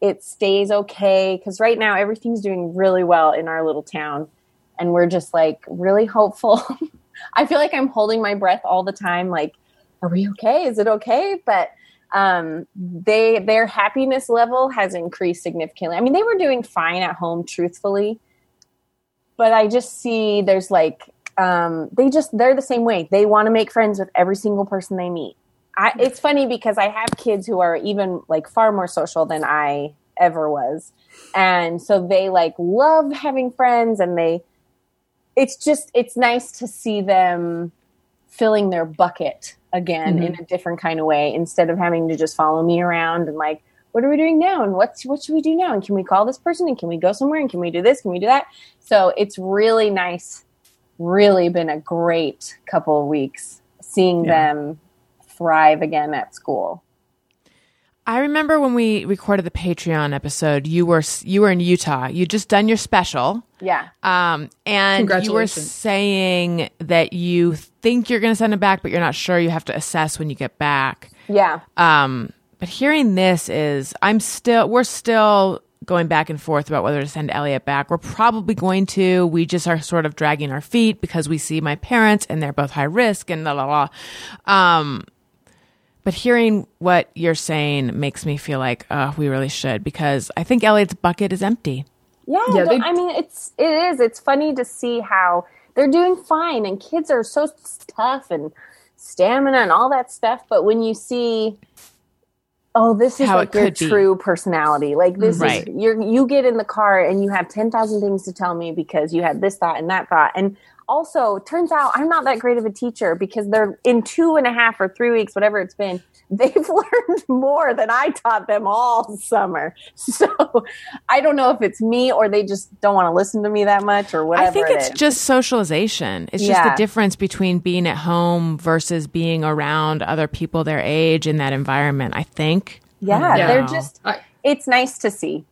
it stays okay. Because right now, everything's doing really well in our little town. And we're just like really hopeful. I feel like I'm holding my breath all the time. Like, are we okay? Is it okay? But um they their happiness level has increased significantly i mean they were doing fine at home truthfully but i just see there's like um they just they're the same way. They want to make friends with every single person they meet. I, it's funny because i have kids who are even like far more social than i ever was. And so they like love having friends and they it's just it's nice to see them filling their bucket again in a different kind of way instead of having to just follow me around and like what are we doing now? And what's what should we do now? And can we call this person? And can we go somewhere? And can we do this? Can we do that? So it's really nice. Really been a great couple of weeks seeing them thrive again at school. I remember when we recorded the Patreon episode, you were you were in Utah. You just done your special. yeah. Um, and you were saying that you think you're going to send it back, but you're not sure. You have to assess when you get back. yeah. Um, but hearing this is, I'm still, we're still going back and forth about whether to send Elliot back. We're probably going to. We just are sort of dragging our feet because we see my parents and they're both high risk and la la la. Um, but hearing what you're saying makes me feel like uh, we really should because I think Elliot's bucket is empty. Yeah, Yeah, they- I mean it's it is. It's funny to see how they're doing fine and kids are so tough and stamina and all that stuff. But when you see, oh, this is How like it your could be. true personality. Like this Right. is you're you get in the car and you have ten thousand things to tell me because you had this thought and that thought and. Also, turns out I'm not that great of a teacher because they're in two and a half or three weeks, whatever it's been. They've learned more than I taught them all summer. So I don't know if it's me or they just don't want to listen to me that much or whatever. I think it it's is. just socialization. It's just the difference between being at home versus being around other people their age in that environment. I think. yeah, Yeah. they're just. I, It's nice to see.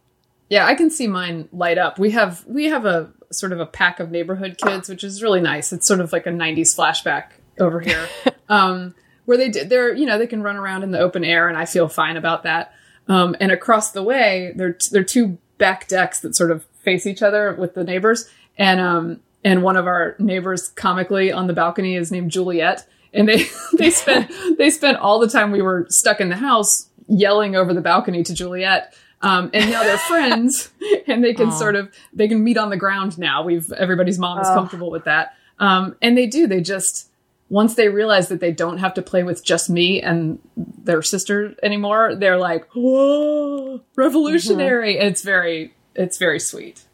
yeah, I can see mine light up. We have we have a sort of a pack of neighborhood kids, which is really nice. It's sort of like a '90s flashback over here, um, where they did they're you know they can run around in the open air, and I feel fine about that. Um, and across the way, there there are two back decks that sort of face each other with the neighbors, and um, and one of our neighbors comically on the balcony is named Juliet, and they they spent they spent all the time we were stuck in the house yelling over the balcony to Juliet. Um, and now they're friends, and they can sort of they can meet on the ground now. We've everybody's mom is comfortable with that, um, and they do. They just once they realize that they don't have to play with just me and their sister anymore, they're like, "Whoa, revolutionary!" And it's very it's very sweet.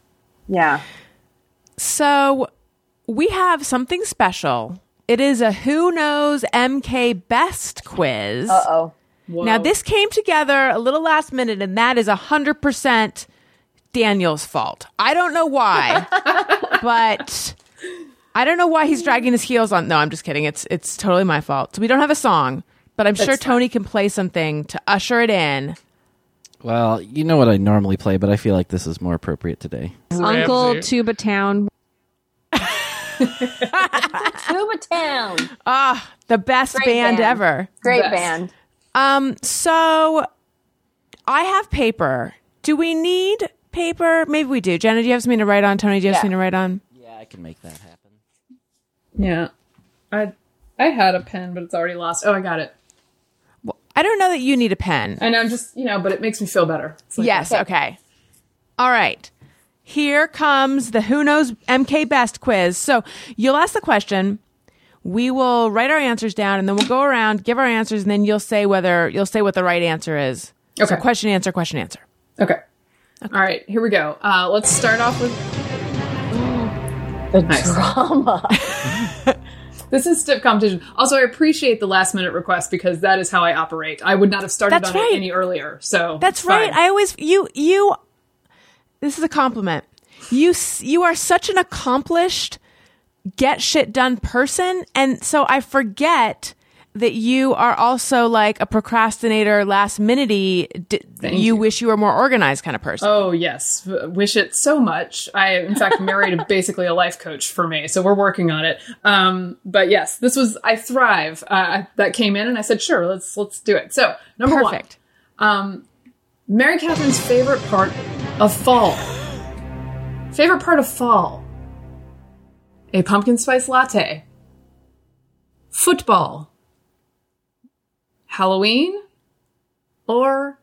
Yeah. So we have something special. It is a Who Knows MK Best quiz. Uh oh. Now, this came together a little last minute, and that is 100% Daniel's fault. I don't know why, but I don't know why he's dragging his heels on. No, I'm just kidding. It's it's totally my fault. So we don't have a song, but I'm sure Tony can play something to usher it in. Well, you know what I normally play, but I feel like this is more appropriate today. Uncle Tuba Town. Tuba Town. Ah, the best Great band, band. ever. Great Best. band. Um, so I have paper. Do we need paper? Maybe we do. Jenna, do you have something to write on? Tony, do you have Yeah. something to write on? Yeah, I can make that happen. Yeah. I I had a pen, but it's already lost. Oh, I got it. Well, I don't know that you need a pen. And I'm just, you know, but it makes me feel better. Like- Yes, okay. All right. Here comes the Who Knows MK Best quiz. So you'll ask the question. We will write our answers down and then we'll go around, give our answers, and then you'll say whether you'll say what the right answer is. So Okay. question, answer, question, answer. Okay. All right, here we go. Uh, let's start off with The Nice. drama. this is stiff competition. Also, I appreciate the last minute request because that is how I operate. I would not have started That's on right. it any earlier. So That's fine. right. I always you you. This is a compliment. You you are such an accomplished, get shit done person, and so I forget that you are also like a procrastinator, last minutey. D- you, you. wish you were more organized kind of person. Oh yes, wish it so much. I in fact married basically a life coach for me, so we're working on it. Um, but yes, this was I thrive. Uh, that came in, and I said, sure, let's let's do it. So number Perfect. one, um, Mary Catherine's favorite part of fall. Favorite part of fall. A pumpkin spice latte. Football. Halloween. Or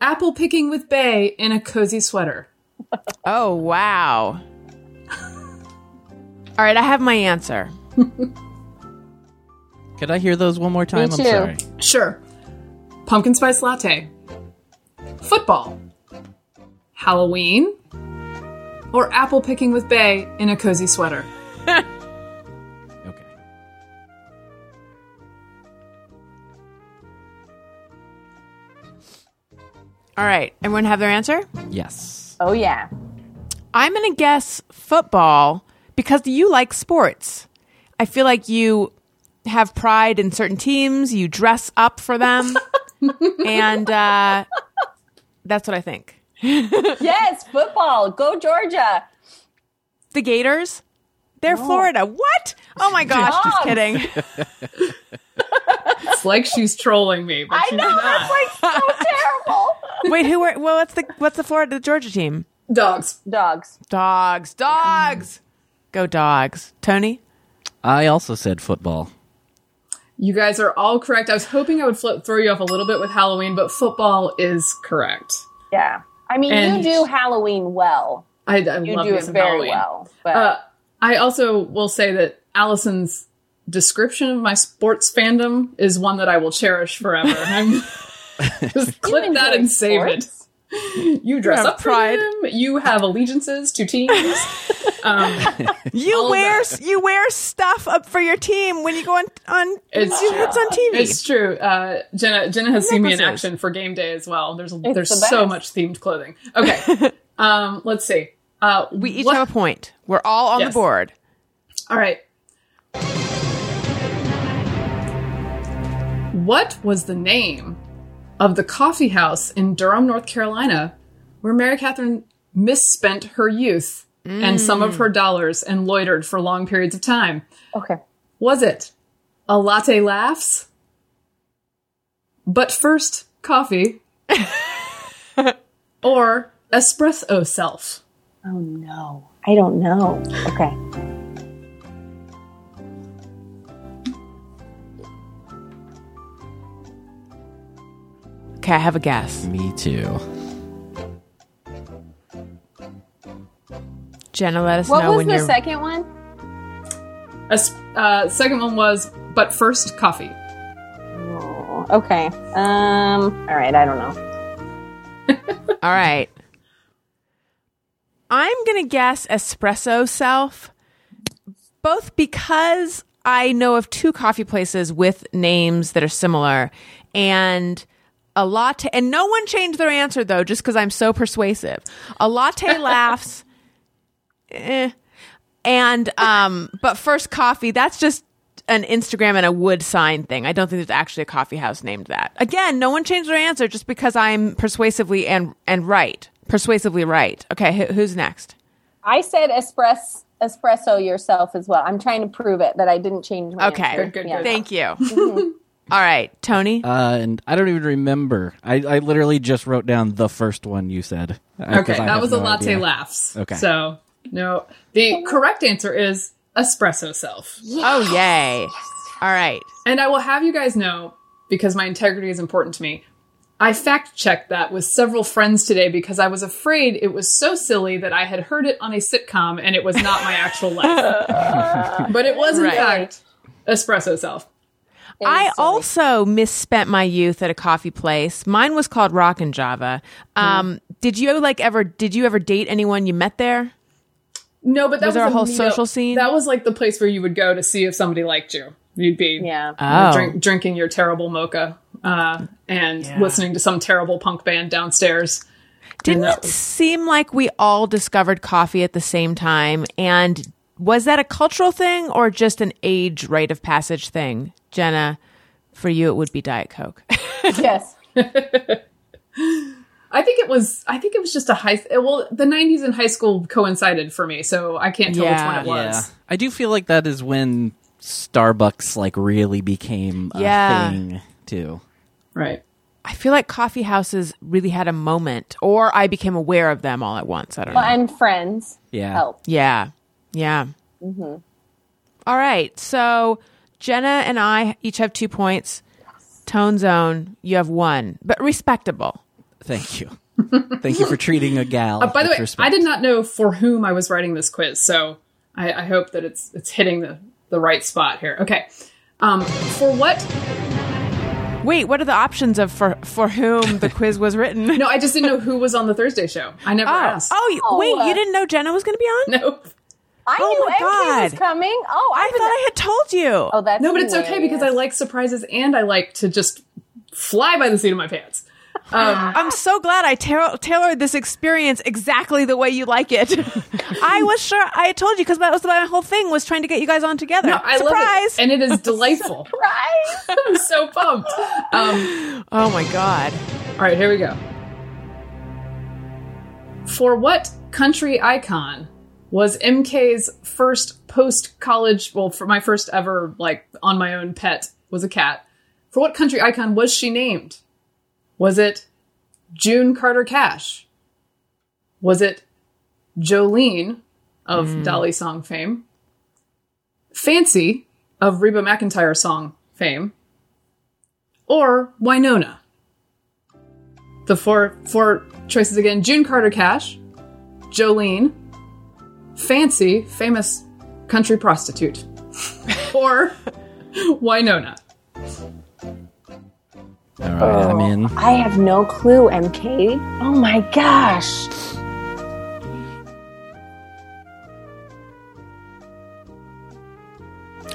apple picking with Bay in a cozy sweater. Oh wow. All right, I have my answer. Could I hear those one more time? Me too. I'm sorry. Sure. Pumpkin spice latte. Football. Halloween. Or apple picking with Bay in a cozy sweater. All right, everyone have their answer? Yes. Oh yeah. I'm going to guess football because you like sports. I feel like you have pride in certain teams, you dress up for them, and uh, that's what I think. Yes, football. Go Georgia. The Gators? They're Florida. What? Oh my gosh, just kidding. It's like she's trolling me, but I she's know not. that's like so terrible. Wait, who were well what's the what's the Florida the Georgia team? Dogs. Dogs. Dogs. Dogs. Go dogs. Tony? I also said football. You guys are all correct. I was hoping I would flip, throw you off a little bit with Halloween, but football is correct. Yeah. I mean, And- you do Halloween well. I, I You love do me it some very Halloween. well. But Uh, I also will say that Alison's description of my sports fandom is one that I will cherish forever. I'm just clip that and save sports? it. You dress have up pride. for them. You have allegiances to teams. You wear you wear stuff up for your team when you go on on It's you- it's on TV. It's true. Uh, Jenna Jenna has seen me in action for game day as well. There's the there's best. so much themed clothing. Okay, um, let's see. Uh, we each what- have a point. We're all on Yes. the board. All right. What was the name of the coffee house in Durham, North Carolina, where Mary Catherine misspent her youth and some of her mm. dollars and loitered for long periods of time? okay. Was it a latte laughs? But first, coffee. or espresso self? Oh no. I don't know. Okay. Okay, I have a guess. Me too. Jenna, let us What know was when the you're second one? Es- uh, second one was, but first, coffee. Oh, okay. Um. All right. I don't know. All right. I'm going to guess espresso self, both because I know of two coffee places with names that are similar, and a latte. And no one changed their answer though, just because I'm so persuasive. A latte laughs. Eh. And um, but first coffee. That's just an Instagram and a wood sign thing. I don't think there's actually a coffee house named that. Again, no one changed their answer just because I'm persuasively and and right, persuasively right. Okay, who, who's next? I said espresso espresso yourself as well. I'm trying to prove it that I didn't change my Okay, answer. Good, good, Yeah. good. thank you. All right, Tony. Uh, and I don't even remember. I, I literally just wrote down the first one you said. uh, 'cause Okay, that have was a latte idea. laughs. Okay. So no, the correct answer is espresso self. Oh yay! All right. And I will have you guys know, because my integrity is important to me, I fact checked that with several friends today because I was afraid it was so silly that I had heard it on a sitcom and it was not my actual life. but it was, in Right. fact, espresso self. I also misspent my youth at a coffee place. Mine was called Rock and Java. Um, Did you like ever? Did you ever date anyone you met there? No, but that Was was, there a whole meetup- social scene? That was like the place where you would go to see if somebody liked you. You'd be Yeah. Oh, drink, drinking your terrible mocha uh, and listening to some terrible punk band downstairs. didn't it was- seem like we all discovered coffee at the same time? And was that a cultural thing or just an age rite of passage thing, Jenna? For you, it would be Diet Coke. yes. I think it was. I think it was just a high. Well, the '90s and high school coincided for me, so I can't tell Yeah, which one it was. Yeah, I do feel like that is when Starbucks like really became a Yeah. thing too. Right. I feel like coffee houses really had a moment, or I became aware of them all at once. I don't know. Well, and friends Yeah. help. Yeah. Yeah. Mm-hmm. All right. So Jenna and I each have two points. Tone zone, you have one, but respectable. Thank you. Thank you for treating a gal. Uh, by the way, respect. I did not know for whom I was writing this quiz, so I, I hope that it's it's hitting the the right spot here. Okay. Um, for what? Wait, what are the options of for for whom the quiz was written? No, I just didn't know who was on the Thursday show. I never Oh, asked. oh, you- Oh, wait, uh, you didn't know Jenna was going to be on? no, I Oh knew my MK was God. coming. Oh, I I've been- thought I had told you. Oh, that's no, but it's okay because I like surprises and I like to just fly by the seat of my pants. I'm so glad I ta- tailored this experience exactly the way you like it. I was sure I had told you because that was my whole thing was trying to get you guys on together. No, I Surprise! love it, and it is delightful. Surprise! I'm so pumped. Um, oh my god! All right, here we go. For what country icon was MK's first post college? Well, for my first ever, like, on my own pet was a cat. For what country icon was she named? Was it June Carter Cash? Was it Jolene of hmm. Dolly Song fame? Fancy of Reba McEntire song fame? Or Winona? The four four choices again: June Carter Cash, Jolene, Fancy, famous country prostitute, or Winona. All right, I'm in. Oh, I have no clue, MK. Oh my gosh.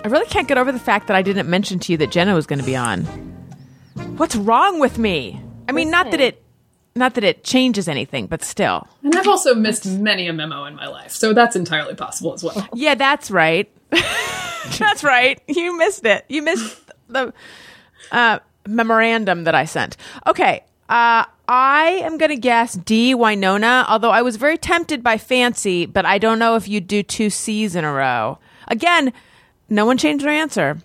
I really can't get over the fact that I didn't mention to you that Jenna was going to be on. What's wrong with me? I mean, not that it, not that it changes anything, but still. And I've also missed many a memo in my life, so that's entirely possible as well. Yeah, that's right. that's right. You missed it. You missed the uh, memorandum that I sent. Okay. Uh, I am going to guess D, Winona, although I was very tempted by Fancy, but I don't know if you'd do two C's in a row. Again, no one changed their answer.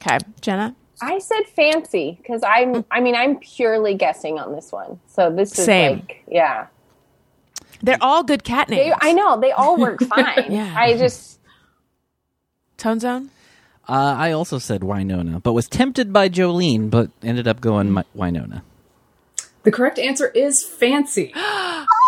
Okay, Jenna? I said fancy because I'm. I mean, I'm purely guessing on this one. So this is Same. like, yeah. They're all good cat They, names. I know they all work fine. Yeah. I just Tone Zone? Uh, I also said Winona, but was tempted by Jolene, but ended up going Mi- Winona. The correct answer is Fancy,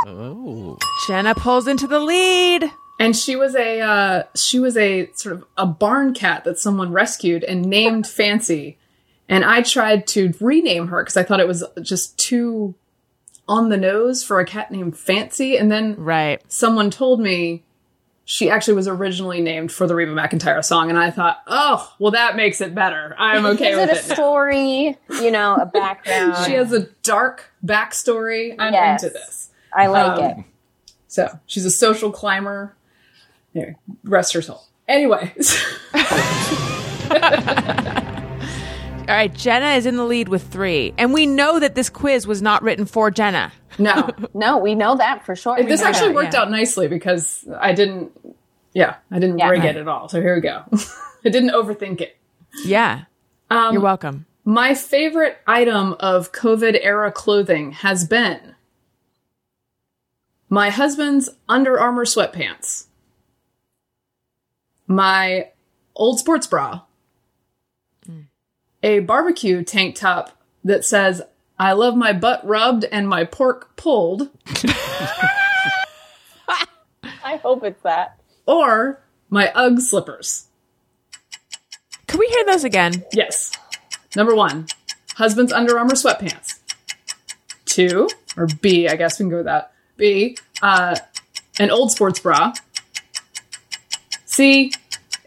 Oh, Jenna pulls into the lead. and she was a uh, she was a sort of a barn cat that someone rescued and named Fancy. And I tried to rename her because I thought it was just too on the nose for a cat named Fancy. And then Right. someone told me she actually was originally named for the Reba McEntire song, and I thought, oh, well, that makes it better. I'm okay Is with it a it. now. story? You know, a background. She has a dark backstory. I'm Yes. into this. I like um, it. So she's a social climber. Anyway, rest her soul. Anyway, All right, Jenna is in the lead with three, and we know that this quiz was not written for Jenna. no, No, we know that for sure. this actually that, worked yeah. out nicely because I didn't. Yeah, I didn't Yeah. rig it at all. So here we go. I didn't overthink it. Yeah, Um, you're welcome. My favorite item of COVID era clothing has been my husband's Under Armour sweatpants, my old sports bra, a barbecue tank top that says, I love my butt rubbed and my pork pulled, I hope it's that. or my UGG slippers. Can we hear those again? Yes. Number one, husband's Under Armour sweatpants. Two, or B, I guess we can go with that. B, uh, an old sports bra. C,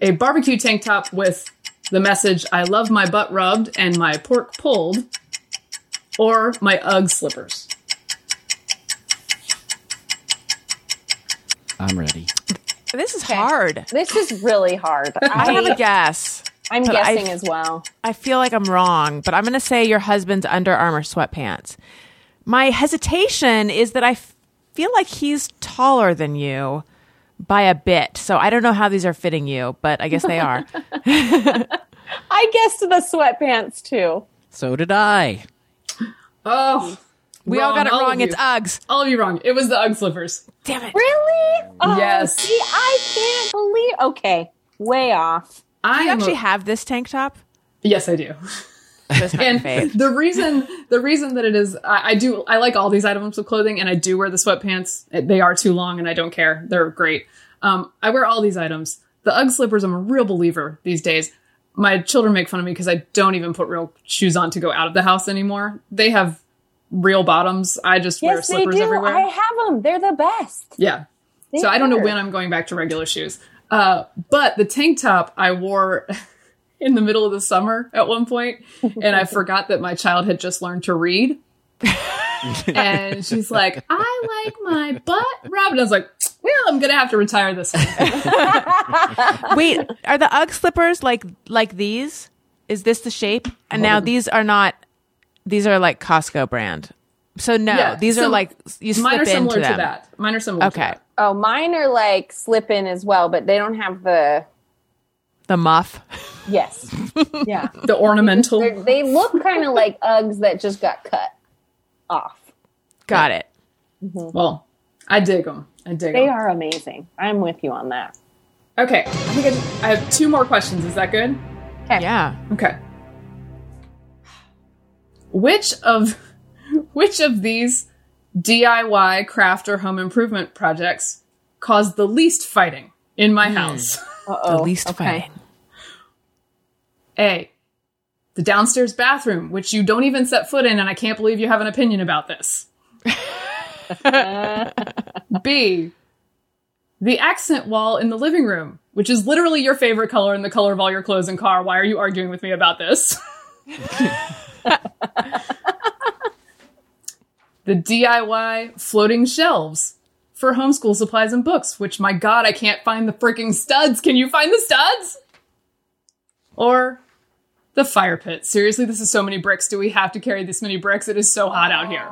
a barbecue tank top with the message, I love my butt rubbed and my pork pulled. Or my UGG slippers. I'm ready. This is hard. This is really hard. I have a guess. I'm but I- guessing as well. I feel like I'm wrong, but I'm going to say your husband's Under Armour sweatpants. My hesitation is that I f- feel like he's taller than you by a bit. So I don't know how these are fitting you, but I guess they are. I guessed the sweatpants too. So did I. Oh, We all got it of wrong. It's Uggs. All of you wrong. It was the UGG slippers. Damn it. Really? Oh, Yes. See, I can't believe. Okay, way off. I you actually a- have this tank top? yes, I do. That's not and fave. the reason the reason that it is I, I do I like all these items of clothing and I do wear the sweatpants. They are too long and I don't care. They're great. Um, I wear all these items. The UGG slippers, I'm a real believer these days. My children make fun of me because I don't even put real shoes on to go out of the house anymore. They have real bottoms. I just wear Yes, they slippers do. everywhere. I have them. They're the best. Yeah. They so I don't know when I'm going back to regular shoes. Uh, but the tank top I wore in the middle of the summer at one point, and I forgot that my child had just learned to read. and she's like, I like my butt rubbed. And I was like, well, I'm going to have to retire this. Wait, are the UGG slippers like like these? Is this the shape? And now these are not. These are like Costco brand. So no, Yeah, these so are like you slip Mine are into similar them. to that. Mine are similar to Okay, that. Oh, mine are like slip in as well, but they don't have the. The muff. Yes. yeah. The ornamental. They're, they look kind of like Uggs that just got cut off. Got it. Mm-hmm. Well, I dig them. I dig They them. are amazing. I'm with you on that. Okay. I think I, just, I have two more questions. Is that good? Okay. Yeah. Okay. Which of which of these DIY craft or home improvement projects caused the least fighting in my hmm. house? Uh-oh. The least Okay. fighting. A. The downstairs bathroom, which you don't even set foot in, and I can't believe you have an opinion about this. B. The accent wall in the living room, which is literally your favorite color and the color of all your clothes and car. Why are you arguing with me about this? the DIY floating shelves for homeschool supplies and books, which my god, I can't find the freaking studs. Can you find the studs? Or the fire pit. Seriously, this is so many bricks. Do we have to carry this many bricks? It is so hot out here.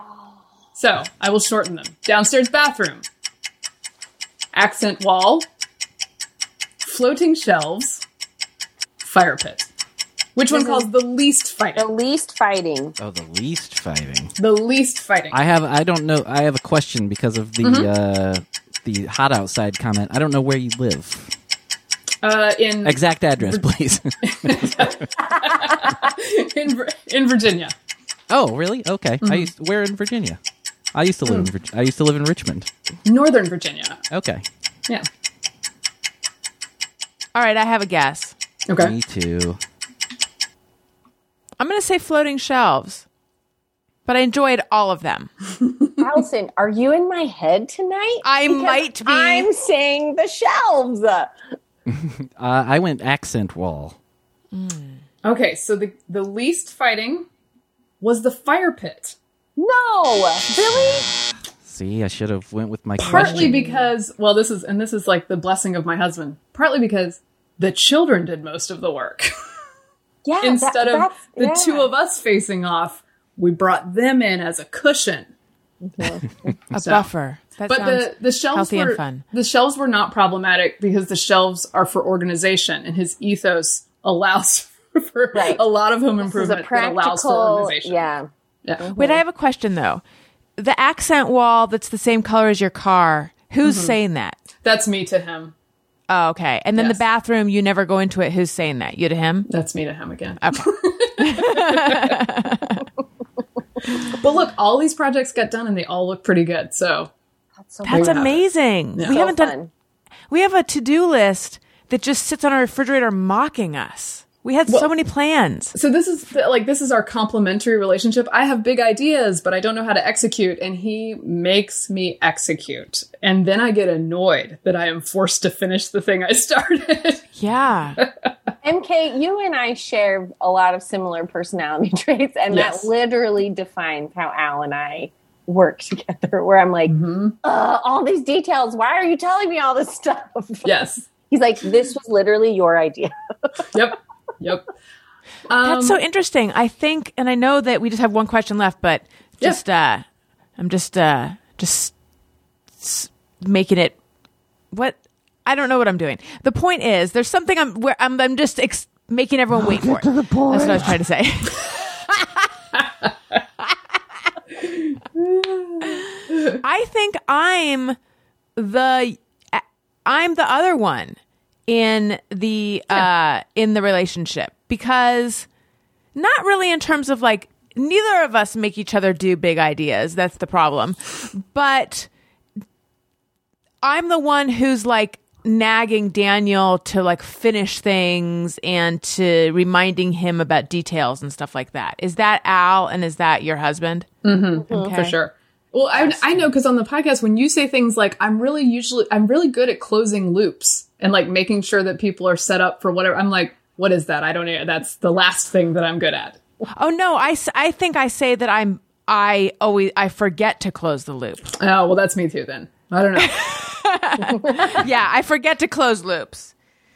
So I will shorten them. Downstairs bathroom, accent wall, floating shelves, fire pit. Which one calls the least fighting? The least fighting. Oh, the least fighting. The least fighting. I have. I don't know. I have a question because of the uh, the hot outside comment. I don't know where you live. Uh, in Exact address, please. in, in Virginia. oh, really? Okay. I used. Where in Virginia? I used to live in. Vir- I used to live in Richmond. Northern Virginia. Okay. Yeah. All right, I have a guess. Okay. Me too. I'm going to say floating shelves, but I enjoyed all of them. Alison, are you in my head tonight? I Because might be. I'm saying the shelves. Uh, I went accent wall. Okay, so the the least fighting was the fire pit. No, really? See, I should have went with my Partly question. because, well, this is and this is like the blessing of my husband. Partly because the children did most of the work Yeah. instead that- of the yeah. two of us facing off. We brought them in as a cushion. a So- buffer. That But the the shelves were and fun. the shelves were not problematic because the shelves are for organization, and his ethos allows for Right. a lot of home This is a improvement that allows for practical. organization. Yeah. Yeah. Wait, I have a question though. The accent wall that's the same color as your car. Who's Mm-hmm. saying that? That's me to him. Oh, okay. And then Yes. the bathroom, you never go into it. Who's saying that? You to him? That's me to him again. Okay. But look, all these projects got done and they all look pretty good. So That's so That's have it. amazing. We so haven't done, we have a to-do list that just sits on our refrigerator mocking us. We had so many plans. so this is the, like this is our complementary relationship. I have big ideas, but I don't know how to execute, and he makes me execute. And then I get annoyed that I am forced to finish the thing I started. Yeah. MK, you and I share a lot of similar personality traits, and Yes. that literally defines how Al and I work together. Where I'm like, Mm-hmm. uh, all these details. Why are you telling me all this stuff? yes. He's like, this was literally your idea. Yep. Yep. Um, That's so interesting. I think, and I know that we just have one question left, but Yeah. just, uh, I'm just, uh, just making it. What I don't know what I'm doing. The point is, there's something I'm where I'm. I'm just ex- making everyone wait for it. That's what I was trying to say. I think I'm the I'm the other one in the uh in the relationship because not really in terms of like neither of us make each other do big ideas. That's the problem. But i'm the one who's like nagging daniel to like finish things and to reminding him about details and stuff like that. Is that al and is that your husband? Mm-hmm. for sure. Well, I, I know because on the podcast, when you say things like, I'm really usually, I'm really good at closing loops and like making sure that people are set up for whatever. I'm like, what is that? I don't know. That's the last thing that I'm good at. oh no I, I think i say that i'm i always i forget to close the loop Oh, well, that's me too then. I don't know. yeah i forget to close loops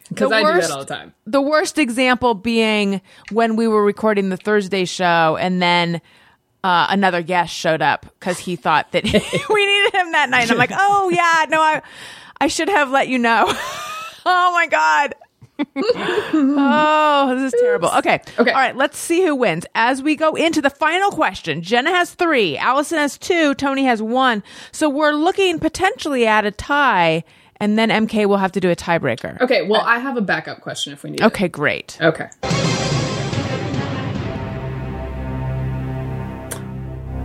Because I do that all the time. the worst example being when we were recording the Thursday show and then uh, another guest showed up because he thought that we needed him that night. And I'm like, oh yeah, no, I I should have let you know. Oh my god. oh, this is terrible. Okay. Okay. All right. Let's see who wins. As we go into the final question, Jenna has three, Alison has two, Tony has one. So we're looking potentially at a tie, and then MK will have to do a tiebreaker. Okay. Well, I have a backup question if we need it. Okay, great. Okay.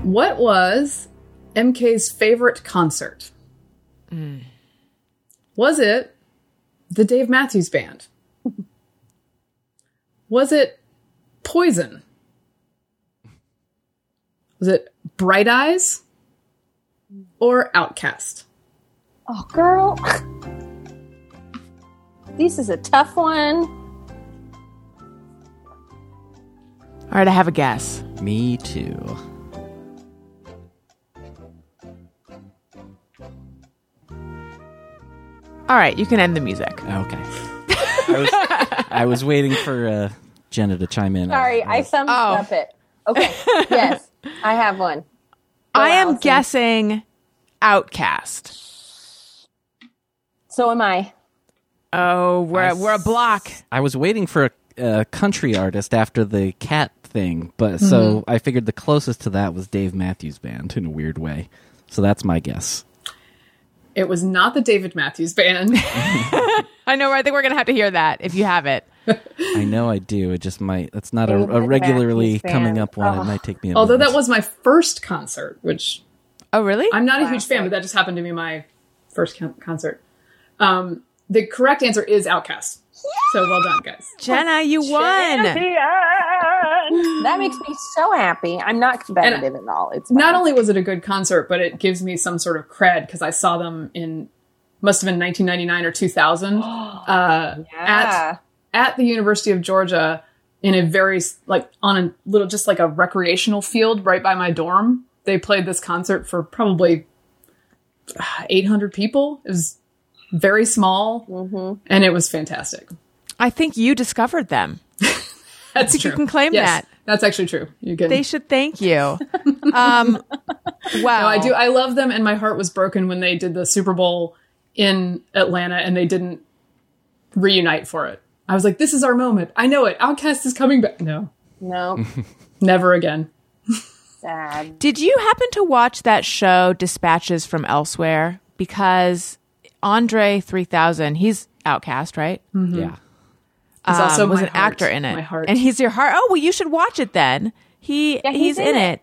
What was MK's favorite concert? Mm. Was it the Dave Matthews Band? Was it Poison? Was it Bright Eyes? Or OutKast? Oh, girl. This is a tough one. All right, I have a guess. Me too. All right, you can end the music. Okay. I was, I was waiting for uh, Jenna to chime in. Sorry, I summed Oh. up it. Okay. yes, I have one. I am Alison. guessing OutKast. So am I. Oh, we're I we're a block. I was waiting for a, a country artist after the cat thing, but so I figured the closest to that was Dave Matthews Band in a weird way. So that's my guess. It was not the David Matthews Band. I know. I think we're gonna have to hear that if you have it. I know I do. It just might. That's not a, a regularly coming up one. Oh. It might take me. A while. Although minute. that was my first concert, which Oh, really? I'm not a huge fan, but that just happened to be my first con- concert. Um, the correct answer is OutKast. So well done, guys. Jenna, you won. That makes me so happy. I'm not competitive at all. It's Not only was it a good concert, but it gives me some sort of cred because I saw them in must have been 1999 or 2000 uh, Yeah. at at the University of Georgia in a very like on a little just like a recreational field right by my dorm. They played this concert for probably uh, 800 people. It was very small, and it was fantastic. I think you discovered them. That's think you can claim Yes, that. That's actually true. You can. They should thank you. Um, wow. No, I do. I love them, and my heart was broken when they did the Super Bowl in Atlanta and they didn't reunite for it. I was like, "This is our moment. I know it. OutKast is coming back." No, No, never again. sad. Did you happen to watch that show Dispatches from Elsewhere? Because Andre 3000, he's OutKast, right? Yeah. He's also Um, was my an heart, actor in it. My heart. And he's your heart. Oh, well, you should watch it then. He Yeah, he's, he's in, in it. it.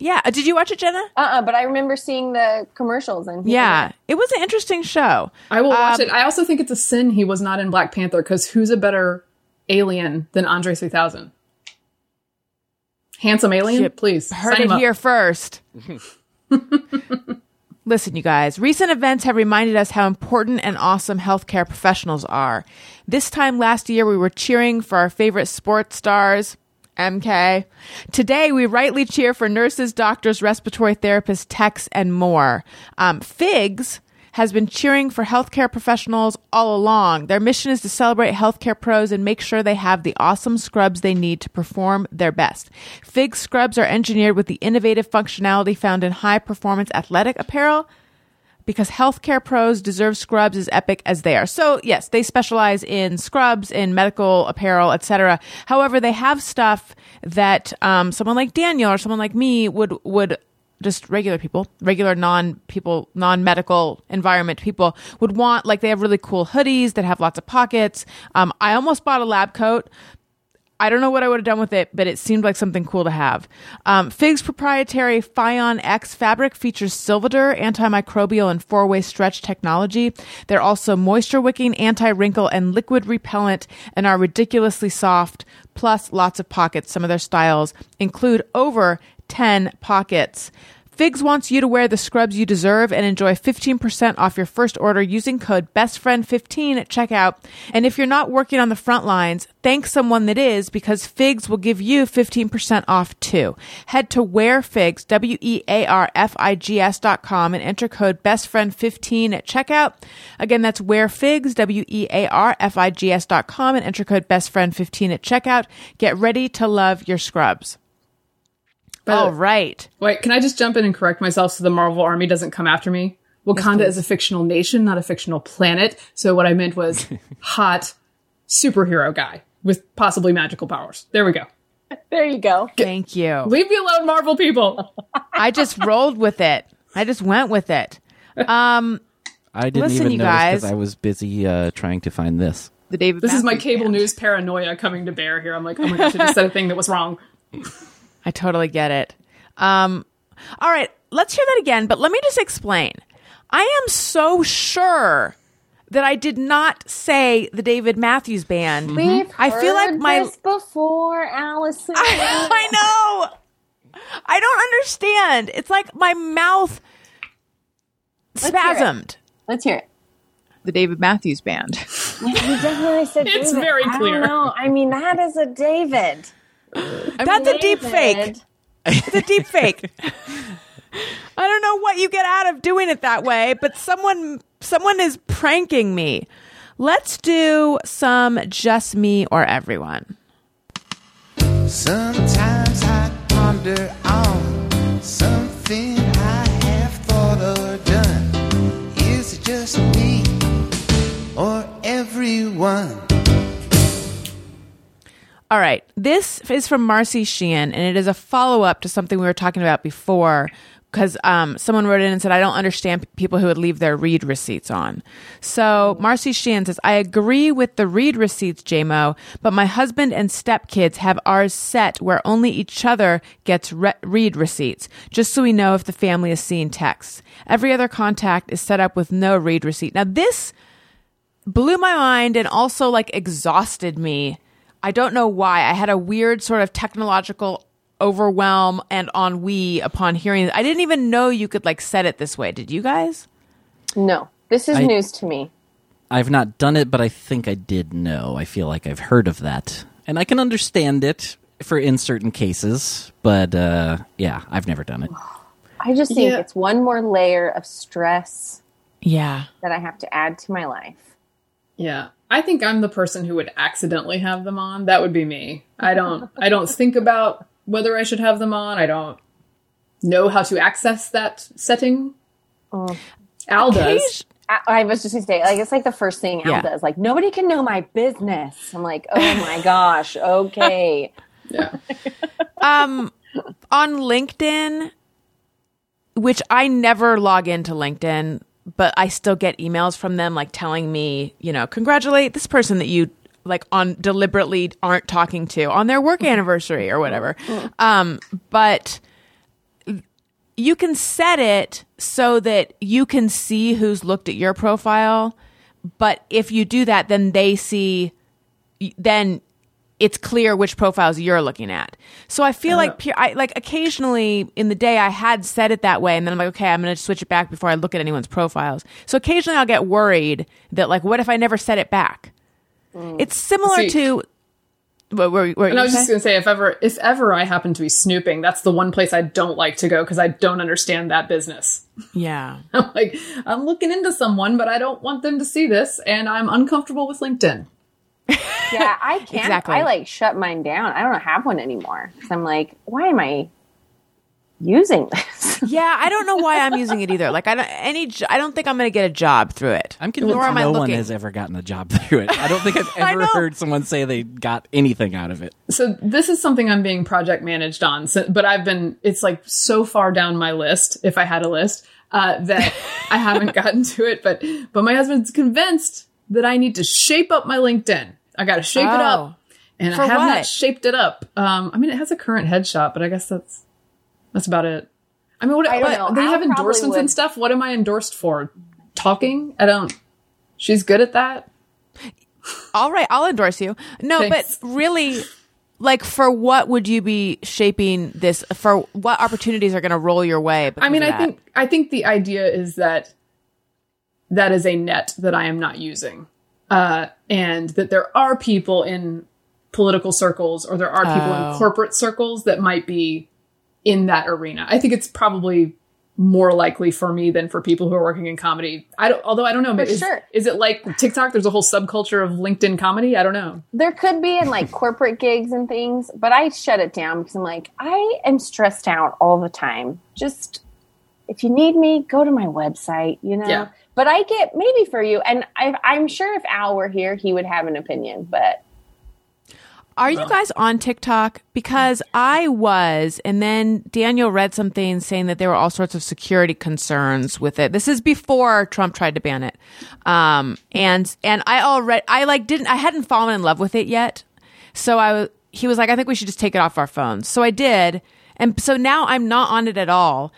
Yeah. Uh, Did you watch it, Jenna? Uh, uh but I remember seeing the commercials and Yeah. It was an interesting show. I will watch Um, it. I also think it's a sin he was not in Black Panther because who's a better alien than Andre 3000? Handsome alien, Yep. please. Heard sign it him up. here first. Listen, you guys, recent events have reminded us how important and awesome healthcare professionals are. This time last year, we were cheering for our favorite sports stars, MK. Today, we rightly cheer for nurses, doctors, respiratory therapists, techs, and more. Um, FIGS has been cheering for healthcare professionals all along. Their mission is to celebrate healthcare pros and make sure they have the awesome scrubs they need to perform their best. FIG scrubs are engineered with the innovative functionality found in high performance athletic apparel because healthcare pros deserve scrubs as epic as they are. So, yes, they specialize in scrubs, in medical apparel, etc. However, they have stuff that um, someone like Daniel or someone like me would would just regular people, regular non people, non medical environment people would want. Like they have really cool hoodies that have lots of pockets. Um, I almost bought a lab coat. I don't know what I would have done with it, but it seemed like something cool to have. Um, Fig's proprietary FIONx fabric features Silvadur, antimicrobial and four-way stretch technology. They're also moisture wicking, anti-wrinkle, and liquid repellent, and are ridiculously soft. Plus, lots of pockets. Some of their styles include over 10 pockets. Figs wants you to wear the scrubs you deserve and enjoy 15% off your first order using code BESTFRIEND15 at checkout. And if you're not working on the front lines, thank someone that is because Figs will give you 15% off too. Head to wearfigs, W-E-A-R-F-I-G-S dot com and enter code BESTFRIEND15 at checkout. Again, that's wearfigs, W-E-A-R-F-I-G-S dot com and enter code BESTFRIEND15 at checkout. Get ready to love your scrubs. By the All way- right. Wait, can I just jump in and correct myself so the Marvel army doesn't come after me? Wakanda is a fictional nation, not a fictional planet. So what I meant was hot superhero guy with possibly magical powers. There we go. There you go. Thank you. Leave me alone, Marvel people. I just rolled with it. I just went with it. Um, I didn't Listen, even you notice because I was busy uh, trying to find this. The David. This is my cable Band. news paranoia coming to bear here. I'm like, oh my gosh, I just said a thing that was wrong. I totally get it. Um, all right, let's hear that again, but let me just explain. I am so sure that I did not say the David Matthews Band. We've I feel like my- this before, Alison. I know. I don't understand. It's like my mouth hear it. spasmed. Let's hear it. The David Matthews Band. You definitely said It's David. very I don't clear. know. I mean, that is a David. That's a deep fake. It's a deep fake. I don't know what you get out of doing it that way, but someone someone is pranking me. Let's do some just me or everyone. Sometimes I ponder on something I have thought or done. Is it just me or everyone? All right. This is from Marcy Sheehan, and it is a follow up to something we were talking about before. Because um, someone wrote in and said, I don't understand people who would leave their read receipts on. So Marcy Sheehan says, I agree with the read receipts, JMO, but my husband and stepkids have ours set where only each other gets re- read receipts, just so we know if the family is seeing texts. Every other contact is set up with no read receipt. Now, this blew my mind and also like exhausted me. I don't know why. I had a weird sort of technological overwhelm and ennui upon hearing it. I didn't even know you could like set it this way. Did you guys? No, this is I- news to me. I've not done it, but I think I did know. I feel like I've heard of that, and I can understand it for in certain cases. But uh, yeah, I've never done it. I just think Yeah. it's one more layer of stress Yeah. that I have to add to my life. Yeah. I think I'm the person who would accidentally have them on. That would be me. I don't I don't think about whether I should have them on. I don't know how to access that setting. Al does. I, I was just gonna say, like, it's like the first thing Al Yeah. does. Like, nobody can know my business. I'm like, oh my gosh, okay. Yeah. Um, on LinkedIn, which I never log into LinkedIn, but I still get emails from them like telling me, you know, congratulate this person that you like on deliberately aren't talking to on their work anniversary or whatever. Um, but you can set it so that you can see who's looked at your profile. But if you do that, then they see, then it's clear which profiles you're looking at. So I feel uh-huh. like pe- I like occasionally in the day I had said it that way, and then I'm like, okay, I'm going to switch it back before I look at anyone's profiles. So occasionally I'll get worried that like, what if I never set it back? Mm. It's similar See- to. What, were, were And I was just going to say, if ever, if ever I happen to be snooping, that's the one place I don't like to go because I don't understand that business. yeah. I'm like, I'm looking into someone, but I don't want them to see this, and I'm uncomfortable with LinkedIn. Yeah, I can't. Exactly. I like shut mine down. I don't have one anymore. 'Cause I'm like, why am I using this? Yeah, I don't know why I'm using it either. Like I don't any. I don't think I'm going to get a job through it. I'm convinced Nor am I no one has ever gotten a job through it. I don't think I've ever heard someone say they got anything out of it. So this is something I'm being project managed on, so, but I've been, it's like so far down my list, if I had a list, uh, that I haven't gotten to it, but, but my husband's convinced that I need to shape up my LinkedIn. I got to shape it Oh. up. And For I have what? not shaped it up. Um, I mean, it has a current headshot, but I guess that's, that's about it. I mean, what, I what- they Al have endorsements and stuff. What am I endorsed for? Talking? I don't, she's good at that. All right, I'll endorse you. No, Thanks. but really, like, for what would you be shaping this? For what opportunities are going to roll your way? I mean, I think I think the idea is that that is a net that I am not using, uh, and that there are people in political circles or there are people Oh. in corporate circles that might be in that arena. I think it's probably more likely for me than for people who are working in comedy. I don't, although I don't know, but is, sure. is it like TikTok? There's a whole subculture of LinkedIn comedy. I don't know. there could be in like corporate gigs and things, but I shut it down because I'm like, I am stressed out all the time. Just if you need me, go to my website, you know? Yeah. But I get maybe for you, and I, I'm sure if Al were here, he would have an opinion, but Are you guys on TikTok? Because I was, and then Daniel read something saying that there were all sorts of security concerns with it. This is before Trump tried to ban it. Um, and, and I already, I like didn't, I hadn't fallen in love with it yet. So I, was- he was like, I think we should just take it off our phones. So I did. And so now I'm not on it at all.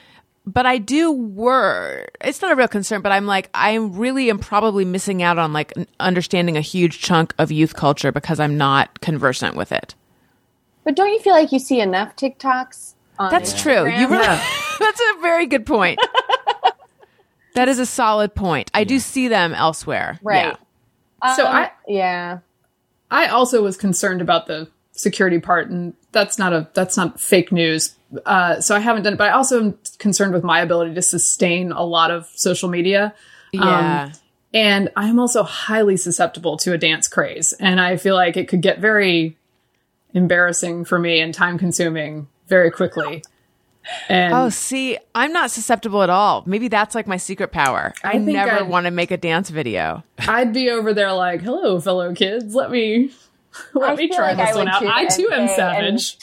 But I do wor It's not a real concern, but I'm like, I really am probably missing out on like understanding a huge chunk of youth culture because I'm not conversant with it. but don't you feel like you see enough TikToks? On That's true. You Instagram? really, that's a very good point. that is a solid point. I do see them elsewhere. right? Yeah. So Um, I, yeah. I also was concerned about the security part, and that's not a that's not fake news. Uh, so I haven't done it, but I also am concerned with my ability to sustain a lot of social media. Yeah. And I'm also highly susceptible to a dance craze, and I feel like it could get very embarrassing for me and time consuming very quickly. And oh, see, I'm not susceptible at all. Maybe that's like my secret power. I, I never want to make a dance video. I'd be over there like, "Hello, fellow kids, let me let I me try like I this one out." I too am and- savage.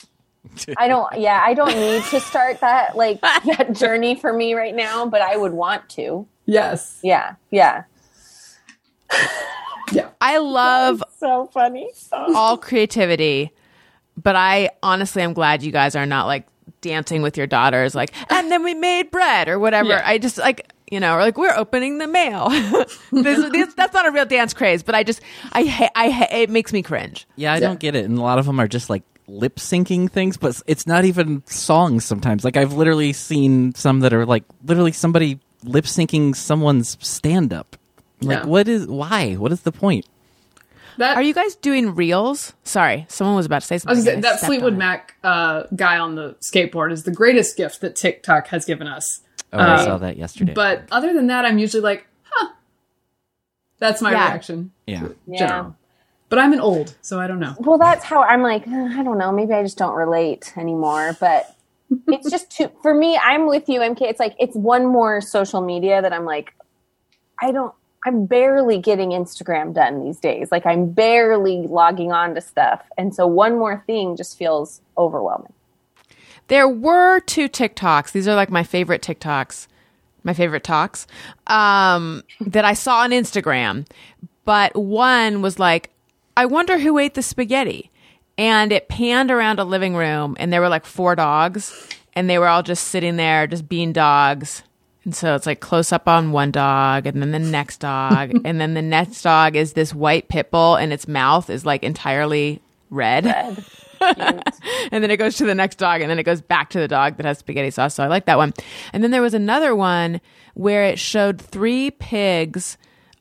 I don't. Yeah, I don't need to start that like that journey for me right now, but I would want to. yes, Yeah, yeah. yeah. I love So funny. all creativity, but I honestly am glad you guys are not like dancing with your daughters, like, and then we made bread or whatever. Yeah. I just like, you know, or like we're opening the mail. this, this, that's not a real dance craze, but I just, I, ha- I, ha- it makes me cringe. Yeah, I don't get it. And a lot of them are just like lip syncing things, but it's not even songs sometimes. Like I've literally seen some that are like literally somebody lip syncing someone's stand up. Like Yeah. what is why? What is the point? That Are you guys doing reels? Sorry, someone was about to say I something. was gonna I that Fleetwood. Mac uh, guy on the skateboard is the greatest gift that TikTok has given us. Oh, I Uh, saw that yesterday. But other than that, I'm usually like, huh. That's my Yeah. reaction. yeah. Yeah. General. But I'm an old, so I don't know. Well, that's how I'm like, "Uh, I don't know. Maybe I just don't relate anymore. But it's just too, for me, I'm with you, MK. It's like, it's one more social media that I'm like, I don't, I'm barely getting Instagram done these days. Like, I'm barely logging on to stuff. And so one more thing just feels overwhelming. There were two TikToks. These are like my favorite TikToks, my favorite talks um, that I saw on Instagram. But one was like, I wonder who ate the spaghetti. And it panned around a living room, and there were like four dogs, and they were all just sitting there, just being dogs. And so it's like close up on one dog, and then the next dog, and then the next dog is this white pit bull, and its mouth is like entirely red. and then it goes to the next dog and then it goes back to the dog that has spaghetti sauce so i like that one and then there was another one where it showed three pigs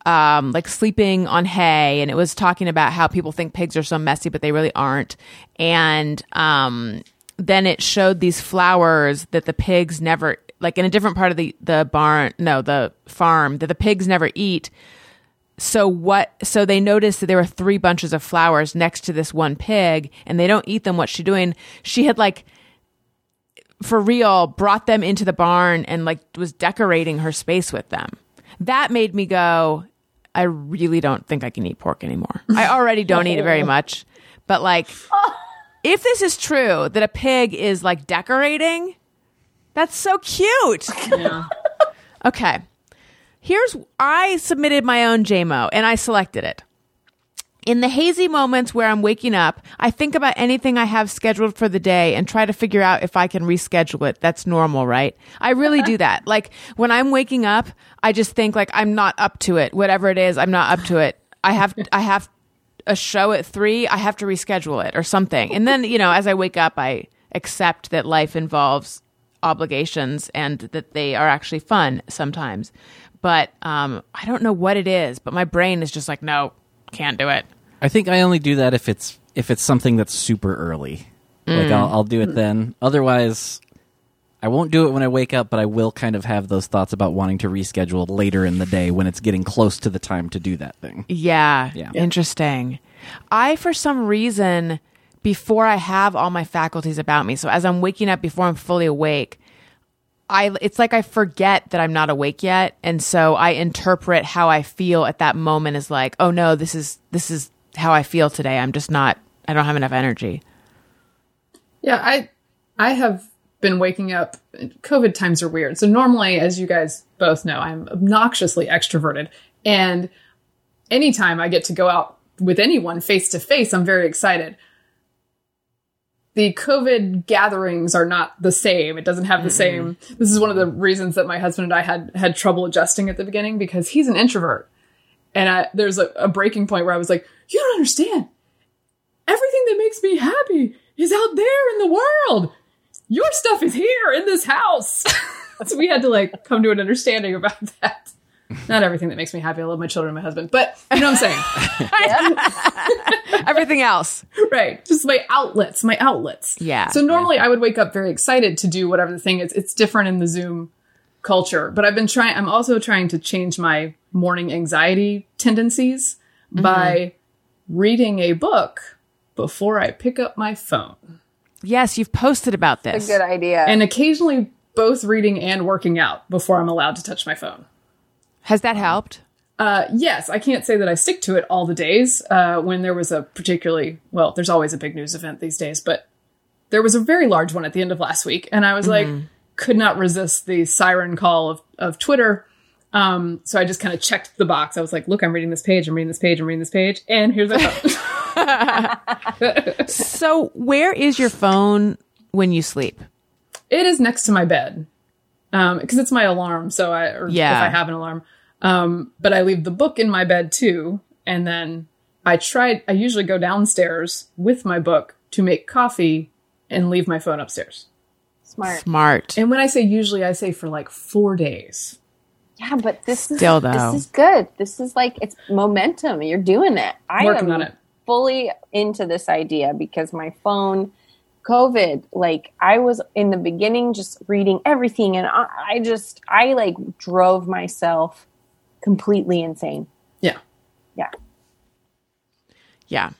um, like sleeping on hay and it was talking about how people think pigs are so messy but they really aren't. And um, then it showed these flowers that the pigs never like in a different part of the the barn no the farm that the pigs never eat. So what so they noticed that there were three bunches of flowers next to this one pig and they don't eat them. What's she doing? She had like for real brought them into the barn and like was decorating her space with them. That made me go i really don't think i can eat pork anymore i already don't eat it very much but like if this is true that a pig is like decorating that's so cute Yeah. Okay. Here's I submitted my own JMO and I selected it. In the hazy moments where I'm waking up, I think about anything I have scheduled for the day and try to figure out if I can reschedule it. That's normal, right? I really do that. Like when I'm waking up, I just think like I'm not up to it. Whatever it is, I'm not up to it. I have I have a show at 3, I have to reschedule it or something. And then, you know, as I wake up, I accept that life involves obligations and that they are actually fun sometimes. But um, I don't know what it is, but my brain is just like, no, can't do it. I think I only do that if it's if it's something that's super early. Like I'll, I'll do it mm. then. Otherwise, I won't do it when I wake up, but I will kind of have those thoughts about wanting to reschedule later in the day when it's getting close to the time to do that thing. Yeah, Yeah. interesting. I, for some reason, before I have all my faculties about me, so as I'm waking up before I'm fully awake, I it's like I forget that I'm not awake yet, and so I interpret how I feel at that moment as like, oh no, this is this is how I feel today. I'm just not. I don't have enough energy. Yeah, I I have been waking up. COVID times are weird. So normally, as you guys both know, I'm obnoxiously extroverted, and anytime I get to go out with anyone face to face, I'm very excited. The COVID gatherings are not the same. It doesn't have the mm-hmm. same. This is one of the reasons that my husband and I had had trouble adjusting at the beginning because he's an introvert, and I, there's a, a breaking point where I was like, "You don't understand everything that makes me happy is out there in the world. Your stuff is here in this house. so we had to like come to an understanding about that. Not everything that makes me happy. I love my children and my husband, but you know what I'm saying? Everything else, right. Just my outlets, my outlets. Yeah. So normally I would wake up very excited to do whatever the thing is. It's different in the Zoom culture, but I've been trying, I'm also trying to change my morning anxiety tendencies by reading a book before I pick up my phone. yes, you've posted about this. A this. good idea. and occasionally both reading and working out before I'm allowed to touch my phone. Has that helped? Uh, yes, I can't say that I stick to it all the days. Uh, when there was a particularly well, there's always a big news event these days, but there was a very large one at the end of last week, and I was like, could not resist the siren call of of Twitter. Um, so I just kind of checked the box. I was like, look, I'm reading this page, I'm reading this page, I'm reading this page, and here's my phone. So, where is your phone when you sleep? it is next to my bed. Um, because it's my alarm, so I or Yeah. if I have an alarm. Um, but I leave the book in my bed too, and then I try. I usually go downstairs with my book to make coffee and leave my phone upstairs. Smart. Smart. And when I say usually, I say for like four days. Yeah, but this is Still, though. this is good. This is like it's momentum. You're doing it. I Working am on it. fully into this idea because my phone, COVID, like I was in the beginning just reading everything, and I, I just I like drove myself completely insane. Yeah. Yeah. Yeah.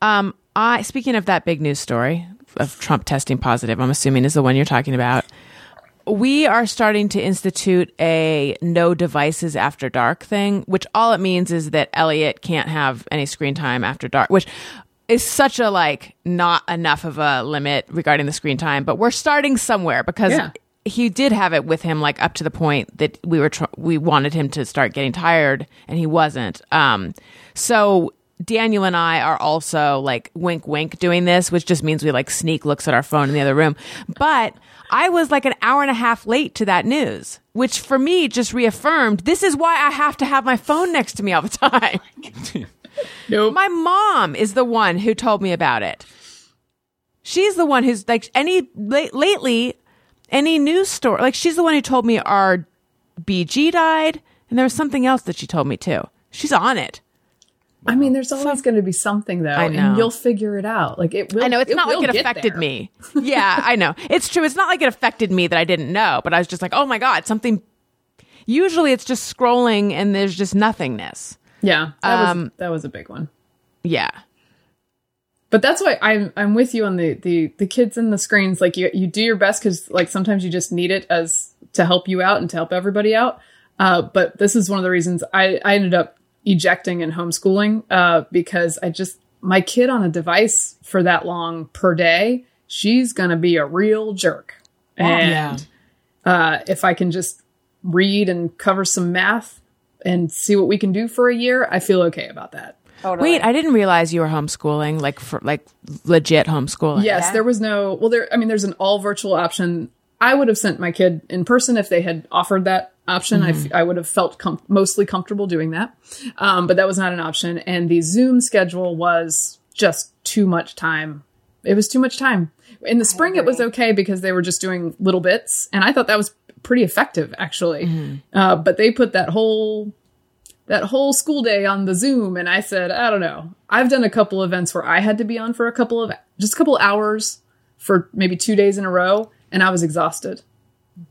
Um, I speaking of that big news story of Trump testing positive, I'm assuming is the one you're talking about. We are starting to institute a no devices after dark thing, which all it means is that Elliot can't have any screen time after dark, which is such a like not enough of a limit regarding the screen time, but we're starting somewhere because Yeah. he did have it with him like up to the point that we were tr- we wanted him to start getting tired and he wasn't um so Daniel and I are also like wink wink doing this which just means we like sneak looks at our phone in the other room but I was like an hour and a half late to that news which for me just reaffirmed this is why I have to have my phone next to me all the time Nope. my mom is the one who told me about it. She's the one who's like any late, lately any news story. Like she's the one who told me our BG died, and there was something else that she told me too. She's on it. I mean, there's always going to be something though, I know. and you'll figure it out. Like it will. I know it's not like it affected there. me. Yeah, I know it's true. It's not like it affected me that I didn't know, but I was just like, oh my god, something. Usually, it's just scrolling and there's just nothingness. Yeah, that Um, was that was a big one. Yeah, But that's why I'm I'm with you on the the the kids and the screens. Like you you do your best because like sometimes you just need it as to help you out and to help everybody out. Uh, but this is one of the reasons I I ended up ejecting and homeschooling uh, because I just my kid on a device for that long per day, she's gonna be a real jerk. And uh, if I can just read and cover some math and see what we can do for a year, I feel okay about that. Totally. Wait, I didn't realize you were homeschooling, like for like legit homeschooling. Yes, there was no. Well, there. I mean, there's an all virtual option. I would have sent my kid in person if they had offered that option. I f I would have felt com- mostly comfortable doing that, um, but that was not an option. And the Zoom schedule was just too much time. It was too much time. In the spring, it was okay because they were just doing little bits, and I thought that was pretty effective actually. Uh, but they put that whole that whole school day on the Zoom, and I said, I don't know. I've done a couple events where I had to be on for a couple of just a couple hours for maybe two days in a row, and I was exhausted.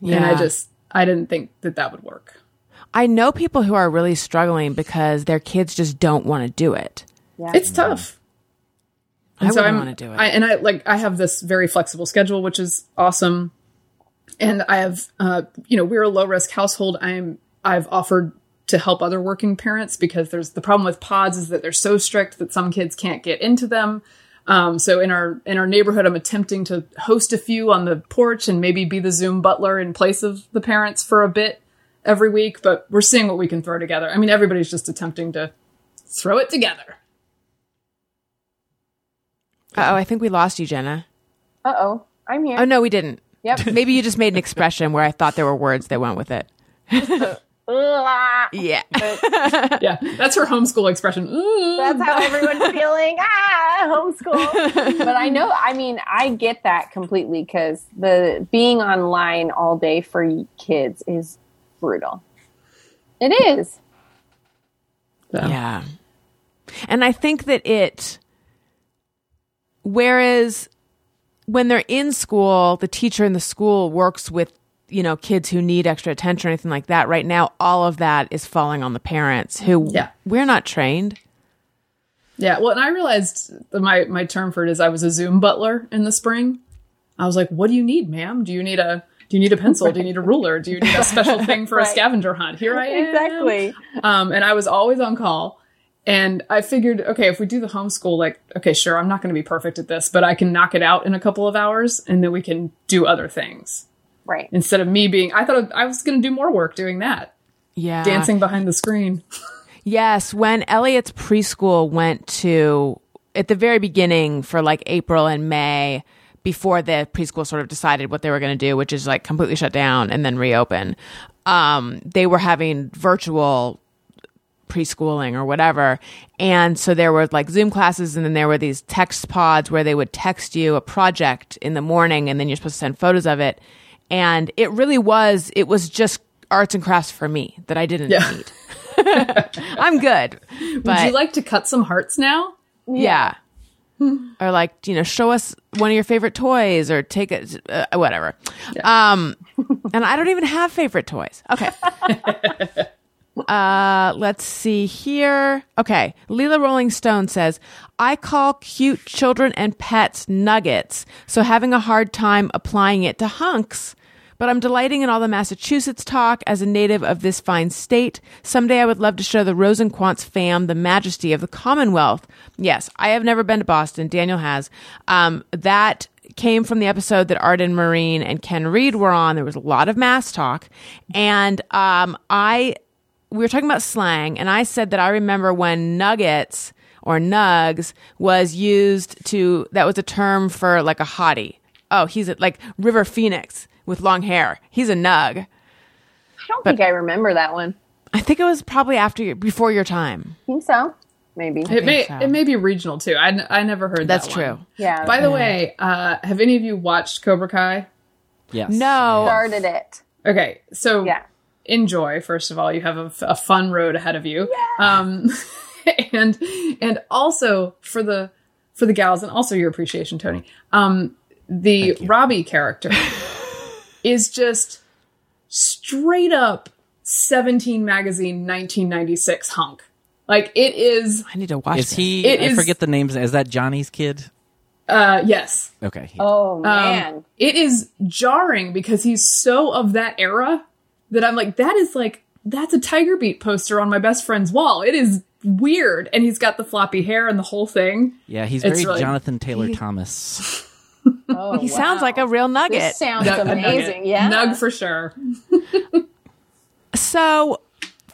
And I just I didn't think that that would work. I know people who are really struggling because their kids just don't want to do it. It's tough. I And so wouldn't I'm- want to do it. I, and I like I have this very flexible schedule, which is awesome. And I have, uh, you know, we're a low risk household. I'm I've offered to help other working parents because there's the problem with pods is that they're so strict that some kids can't get into them. Um, so in our in our neighborhood, I'm attempting to host a few on the porch and maybe be the Zoom butler in place of the parents for a bit every week. But we're seeing what we can throw together. I mean, everybody's just attempting to throw it together. oh, I think we lost you, Jenna. Uh oh, I'm here. Oh no, we didn't. Yep. Maybe you just made an expression where I thought there were words that went with it. Ugh. Yeah. Yeah, that's her homeschool expression. Ooh. That's how everyone's feeling. Ah, homeschool. but I know, I mean, I get that completely because the being online all day for kids is brutal. It is. Yeah. And I think that it, whereas when they're in school, the teacher in the school works with, you know, kids who need extra attention or anything like that. Right now, all of that is falling on the parents who Yeah. we're not trained. Yeah, well, and I realized my my term for it is I was a Zoom butler in the spring. I was like, "What do you need, ma'am? Do you need a do you need a pencil? Do you need a ruler? Do you need a special thing for a scavenger hunt?" Here I am. Exactly. Um, and I was always on call. And I figured, okay, if we do the homeschool, like, okay, sure, I'm not going to be perfect at this, but I can knock it out in a couple of hours, and then we can do other things Right. instead of me being. I thought I was going to do more work doing that, Yeah. dancing behind the screen. Yes, when Elliot's preschool went to at the very beginning for like April and May, before the preschool sort of decided what they were going to do, which is like completely shut down and then reopen. Um, they were having virtual preschooling or whatever. And so there were like Zoom classes, and then there were these text pods where they would text you a project in the morning, and then you're supposed to send photos of it. And it really was, it was just arts and crafts for me that I didn't Yeah. need. I'm good. But Would you like to cut some hearts now? yeah. or like, you know, show us one of your favorite toys or take it, uh, whatever. Um, and I don't even have favorite toys. Okay. uh, let's see here. Okay. Leela Rolling Stone says, I call cute children and pets nuggets. So having a hard time applying it to hunks. But I'm delighting in all the Massachusetts talk as a native of this fine state. Someday I would love to show the Rosenquantz fam the majesty of the Commonwealth. Yes, I have never been to Boston. Daniel has. Um, that came from the episode that Arden Myrin and Ken Reed were on. There was a lot of mass talk. And um, I, we were talking about slang, and I said that I remember when nuggets or nugs was used to, that was a term for like a hottie. Oh, he's a, like River Phoenix with long hair. He's a nug. I don't think I remember that one. I think it was probably after your, before your time. I think so. Maybe. It may so. it may be regional too. I, n- I never heard that. That's that true. one. Yeah. By the way, uh, have any of you watched Cobra Kai? Yes. No. started it. Okay, so Yeah. Enjoy. First of all, you have a fun road ahead of you. Um, and and also for the for the gals and also your appreciation, Tony. Um, the Robbie character is just straight up 17 magazine 1996 hunk. Like it is. I need to watch Is this. he? It I is- forget the names. Is that Johnny's kid? Uh, yes, Okay. Oh Um, man. it is jarring because he's so of that era that I'm like, that is like, that's a Tiger Beat poster on my best friend's wall. It is weird. And he's got the floppy hair and the whole thing. Yeah, he's It's very really- Jonathan Taylor Thomas. Oh, he sounds like a real nugget. This sounds Nug- amazing. nugget. Yeah. Nug for sure. So,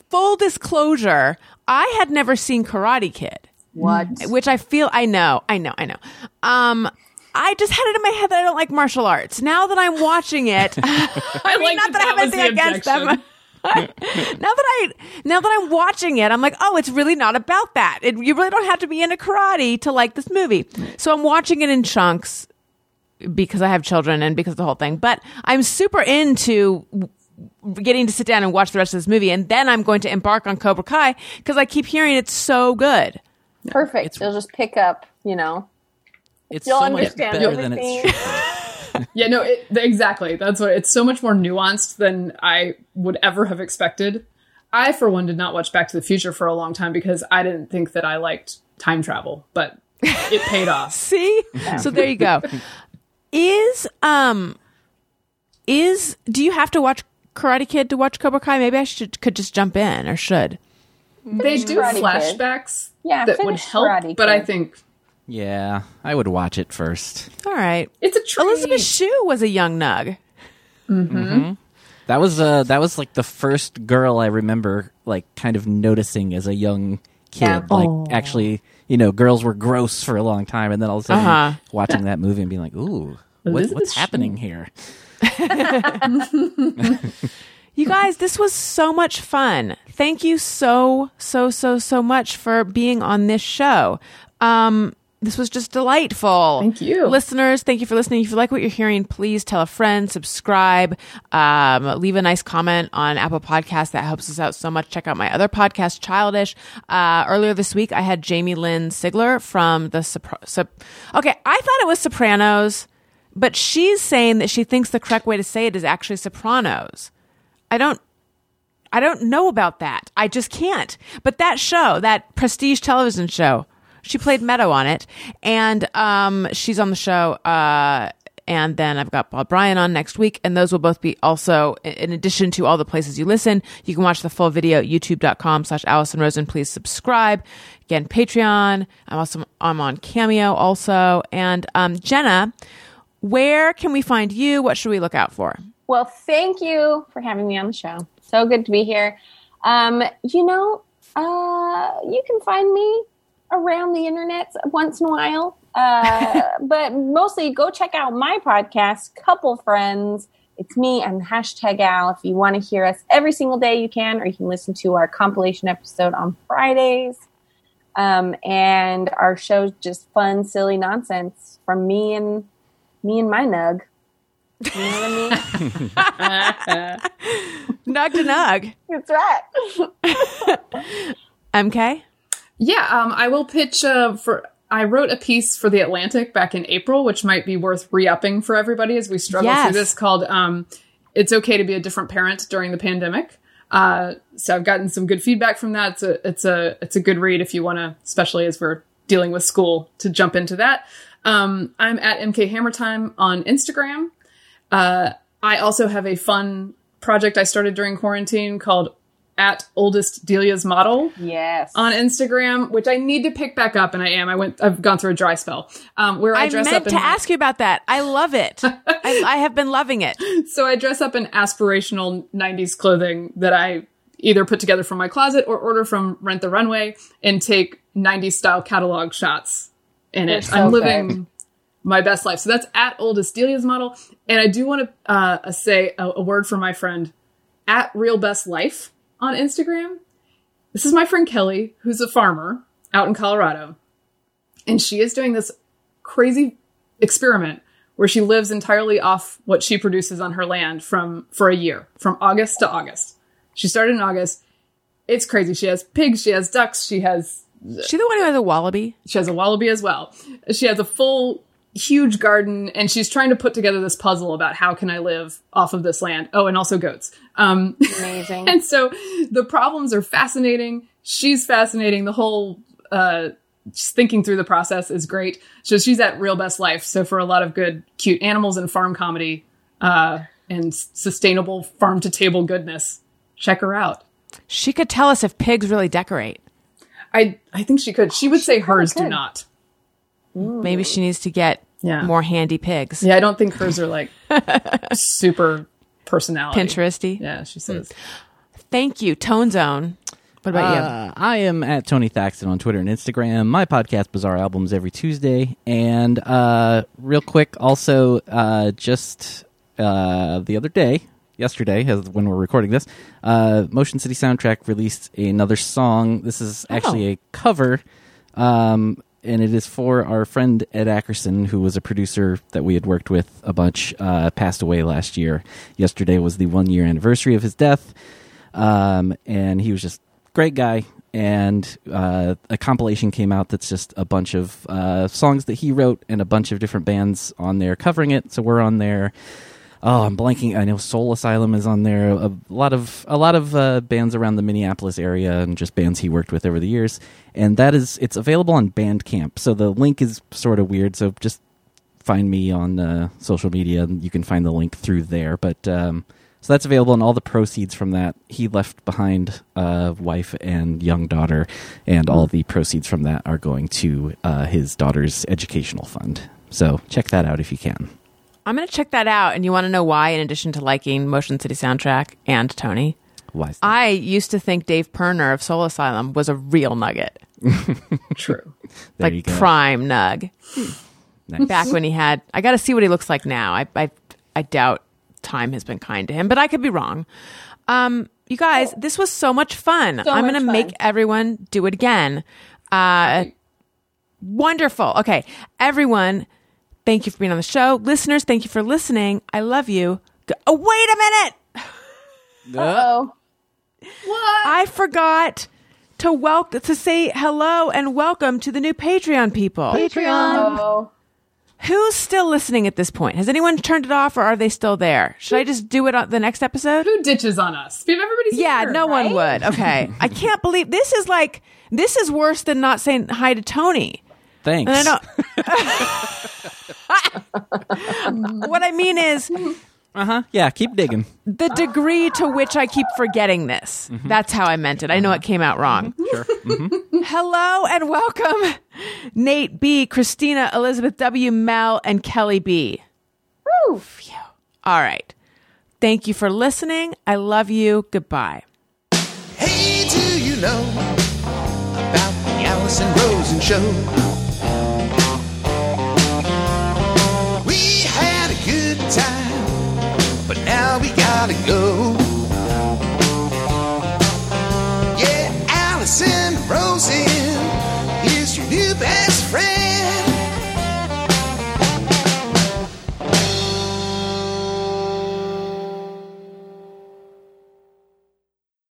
full disclosure, I had never seen Karate Kid, What? which I feel I know, I know, I know. Um, I just had it in my head that I don't like martial arts. Now that I'm watching it, I mean, like not that that I have anything the against them. now that I now that I'm watching it, I'm like, oh, it's really not about that. It, you really don't have to be into karate to like this movie. So I'm watching it in chunks because I have children and because of the whole thing. But I'm super into getting to sit down and watch the rest of this movie, and then I'm going to embark on Cobra Kai because I keep hearing it's so good. Perfect. It'll just pick up, you know. It's You'll so much understand better than it's. should Yeah, no, it, exactly. That's what it's so much more nuanced than I would ever have expected. I, for one, did not watch Back to the Future for a long time because I didn't think that I liked time travel, but it paid off. See? So there you go. Is um is do you have to watch Karate Kid to watch Cobra Kai? Maybe I should could just jump in or should. They do Karate Kid. flashbacks Yeah, that would help, Karate but I think Yeah, I would watch it first. All right. it's a treat. Elizabeth Shue was a young nug. That was uh that was like the first girl I remember like kind of noticing as a young kid. Yeah. Like actually, you know, girls were gross for a long time, and then all of a sudden Uh-huh. watching that movie and being like, "Ooh, what, what's Shue. happening here?" You guys, this was so much fun. Thank you so, so, so, so much for being on this show. Um, this was just delightful. Thank you. Listeners, thank you for listening. If you like what you're hearing, please tell a friend, subscribe, um, leave a nice comment on Apple Podcasts. That helps us out so much. Check out my other podcast, Childish. Uh, earlier this week, I had Jamie Lynn Sigler from the Sopra- Sop- Okay, I thought it was Sopranos, but she's saying that she thinks the correct way to say it is actually Sopranos. I don't I don't know about that. I just can't. But that show, that prestige television show, she played Meadow on it, and um, she's on the show. Uh, and then I've got Bob Bryan on next week, and those will both be also in addition to all the places you listen. You can watch the full video youtube.com slash Alison Rosen. Please subscribe. Again, Patreon. I'm also I'm on Cameo also. And um, Jenna, where can we find you? What should we look out for? Well, thank you for having me on the show. So good to be here. Um, you know, uh, you can find me around the internet once in a while. Uh, but mostly go check out my podcast, Couple Friends. It's me and hashtag Al. If you want to hear us every single day, you can, or you can listen to our compilation episode on Fridays. Um, and our show's just fun, silly nonsense from me and me and my nug. You know what I mean? Nug to nug. That's right. MK? Yeah, um, I will pitch uh, for. I wrote a piece for the Atlantic back in April, which might be worth re-upping for everybody as we struggle Yes. through this. Called um, "It's Okay to Be a Different Parent During the Pandemic." Uh, so I've gotten some good feedback from that. It's a it's a it's a good read if you want to, especially as we're dealing with school, to jump into that. Um, I'm at MK Hammer Time on Instagram. Uh, I also have a fun project I started during quarantine called at oldest Delia's model Yes. on Instagram, which I need to pick back up, and I am. I went. I've gone through a dry spell. Um, where I, I dress meant up in to ask you about that. I love it. I, I have been loving it. so I dress up in aspirational '90s clothing that I either put together from my closet or order from Rent the Runway and take '90s style catalog shots in it. so I'm living good. my best life. So that's at oldest Delia's model, and I do want to uh, say a, a word for my friend at Real Best Life on Instagram. This is my friend Kelly, who's a farmer out in Colorado. And she is doing this crazy experiment where she lives entirely off what she produces on her land from for a year, from August to August. She started in August. It's crazy. She has pigs, she has ducks, she has She the one who has a wallaby? she has a wallaby as well. She has a full huge garden and she's trying to put together this puzzle about how can I live off of this land. Oh, and also goats. Um Amazing. and so the problems are fascinating. She's fascinating. The whole uh, just thinking through the process is great. So she's at Real Best Life. So for a lot of good, cute animals and farm comedy uh, and sustainable farm to table goodness, check her out. She could tell us if pigs really decorate. I I think she could. She would say hers do could. not. Maybe she needs to get Yeah. more handy pigs. Yeah, I don't think hers are like super personality. Pinteresty. Yeah, she says. Thank you, Tone Zone. What about you? Uh, I am at Tony Thaxton on Twitter and Instagram. My podcast, Bizarre Albums, every Tuesday. And uh, real quick, also, uh, just uh, the other day, yesterday, as when we're recording this, uh, Motion City Soundtrack released another song. This is actually Oh. a cover, um, and it is for our friend Ed Ackerson, who was a producer that we had worked with a bunch, uh, passed away last year. Yesterday was the one year anniversary of his death, um, and he was just great guy. And uh, a compilation came out that's just a bunch of uh, songs that he wrote and a bunch of different bands on there covering it. So we're on there. Oh, I'm blanking. I know Soul Asylum is on there. A lot of a lot of uh, bands around the Minneapolis area and just bands he worked with over the years. And that is it's available on Bandcamp. So the link is sort of weird. So just find me on uh, social media and you can find the link through there. But um, so that's available, and all the proceeds from that he left behind a wife and young daughter, and all the proceeds from that are going to uh, his daughter's educational fund. So check that out if you can. I'm going to check that out. And you want to know why, in addition to liking Motion City Soundtrack and Tony? Why? is that? I used to think Dave Pirner of Soul Asylum was a real nugget, True. there you like go. prime nug. Nice. Back when he had, I got to see what he looks like now. I, I, I doubt time has been kind to him, but I could be wrong. Um, you guys, this was so much fun. I'm going to make everyone do it again. Uh, wonderful. Okay, everyone, thank you for being on the show. Listeners, thank you for listening. I love you. Go- oh, wait a minute. Oh, What? I forgot to welcome to say hello and welcome to the new Patreon people. oh. Who's still listening at this point? Has anyone turned it off or are they still there? Should I just do it on the next episode? Who ditches on us? If everybody's Yeah, here. no one would. Okay. I can't believe this is like this is worse than not saying hi to Tony. Thanks. And I don't What I mean is Uh huh. Yeah, keep digging. the degree to which I keep forgetting this. Mm-hmm. That's how I meant it. I know it uh-huh. came out wrong. Mm-hmm. Sure. Mm-hmm. Hello and welcome, Nate B, Christina, Elizabeth W, Mel, and Kelly B. Phew. All right. Thank you for listening. I love you. Goodbye. Hey, do you know about the Alison Alison Rosen show. We gotta go.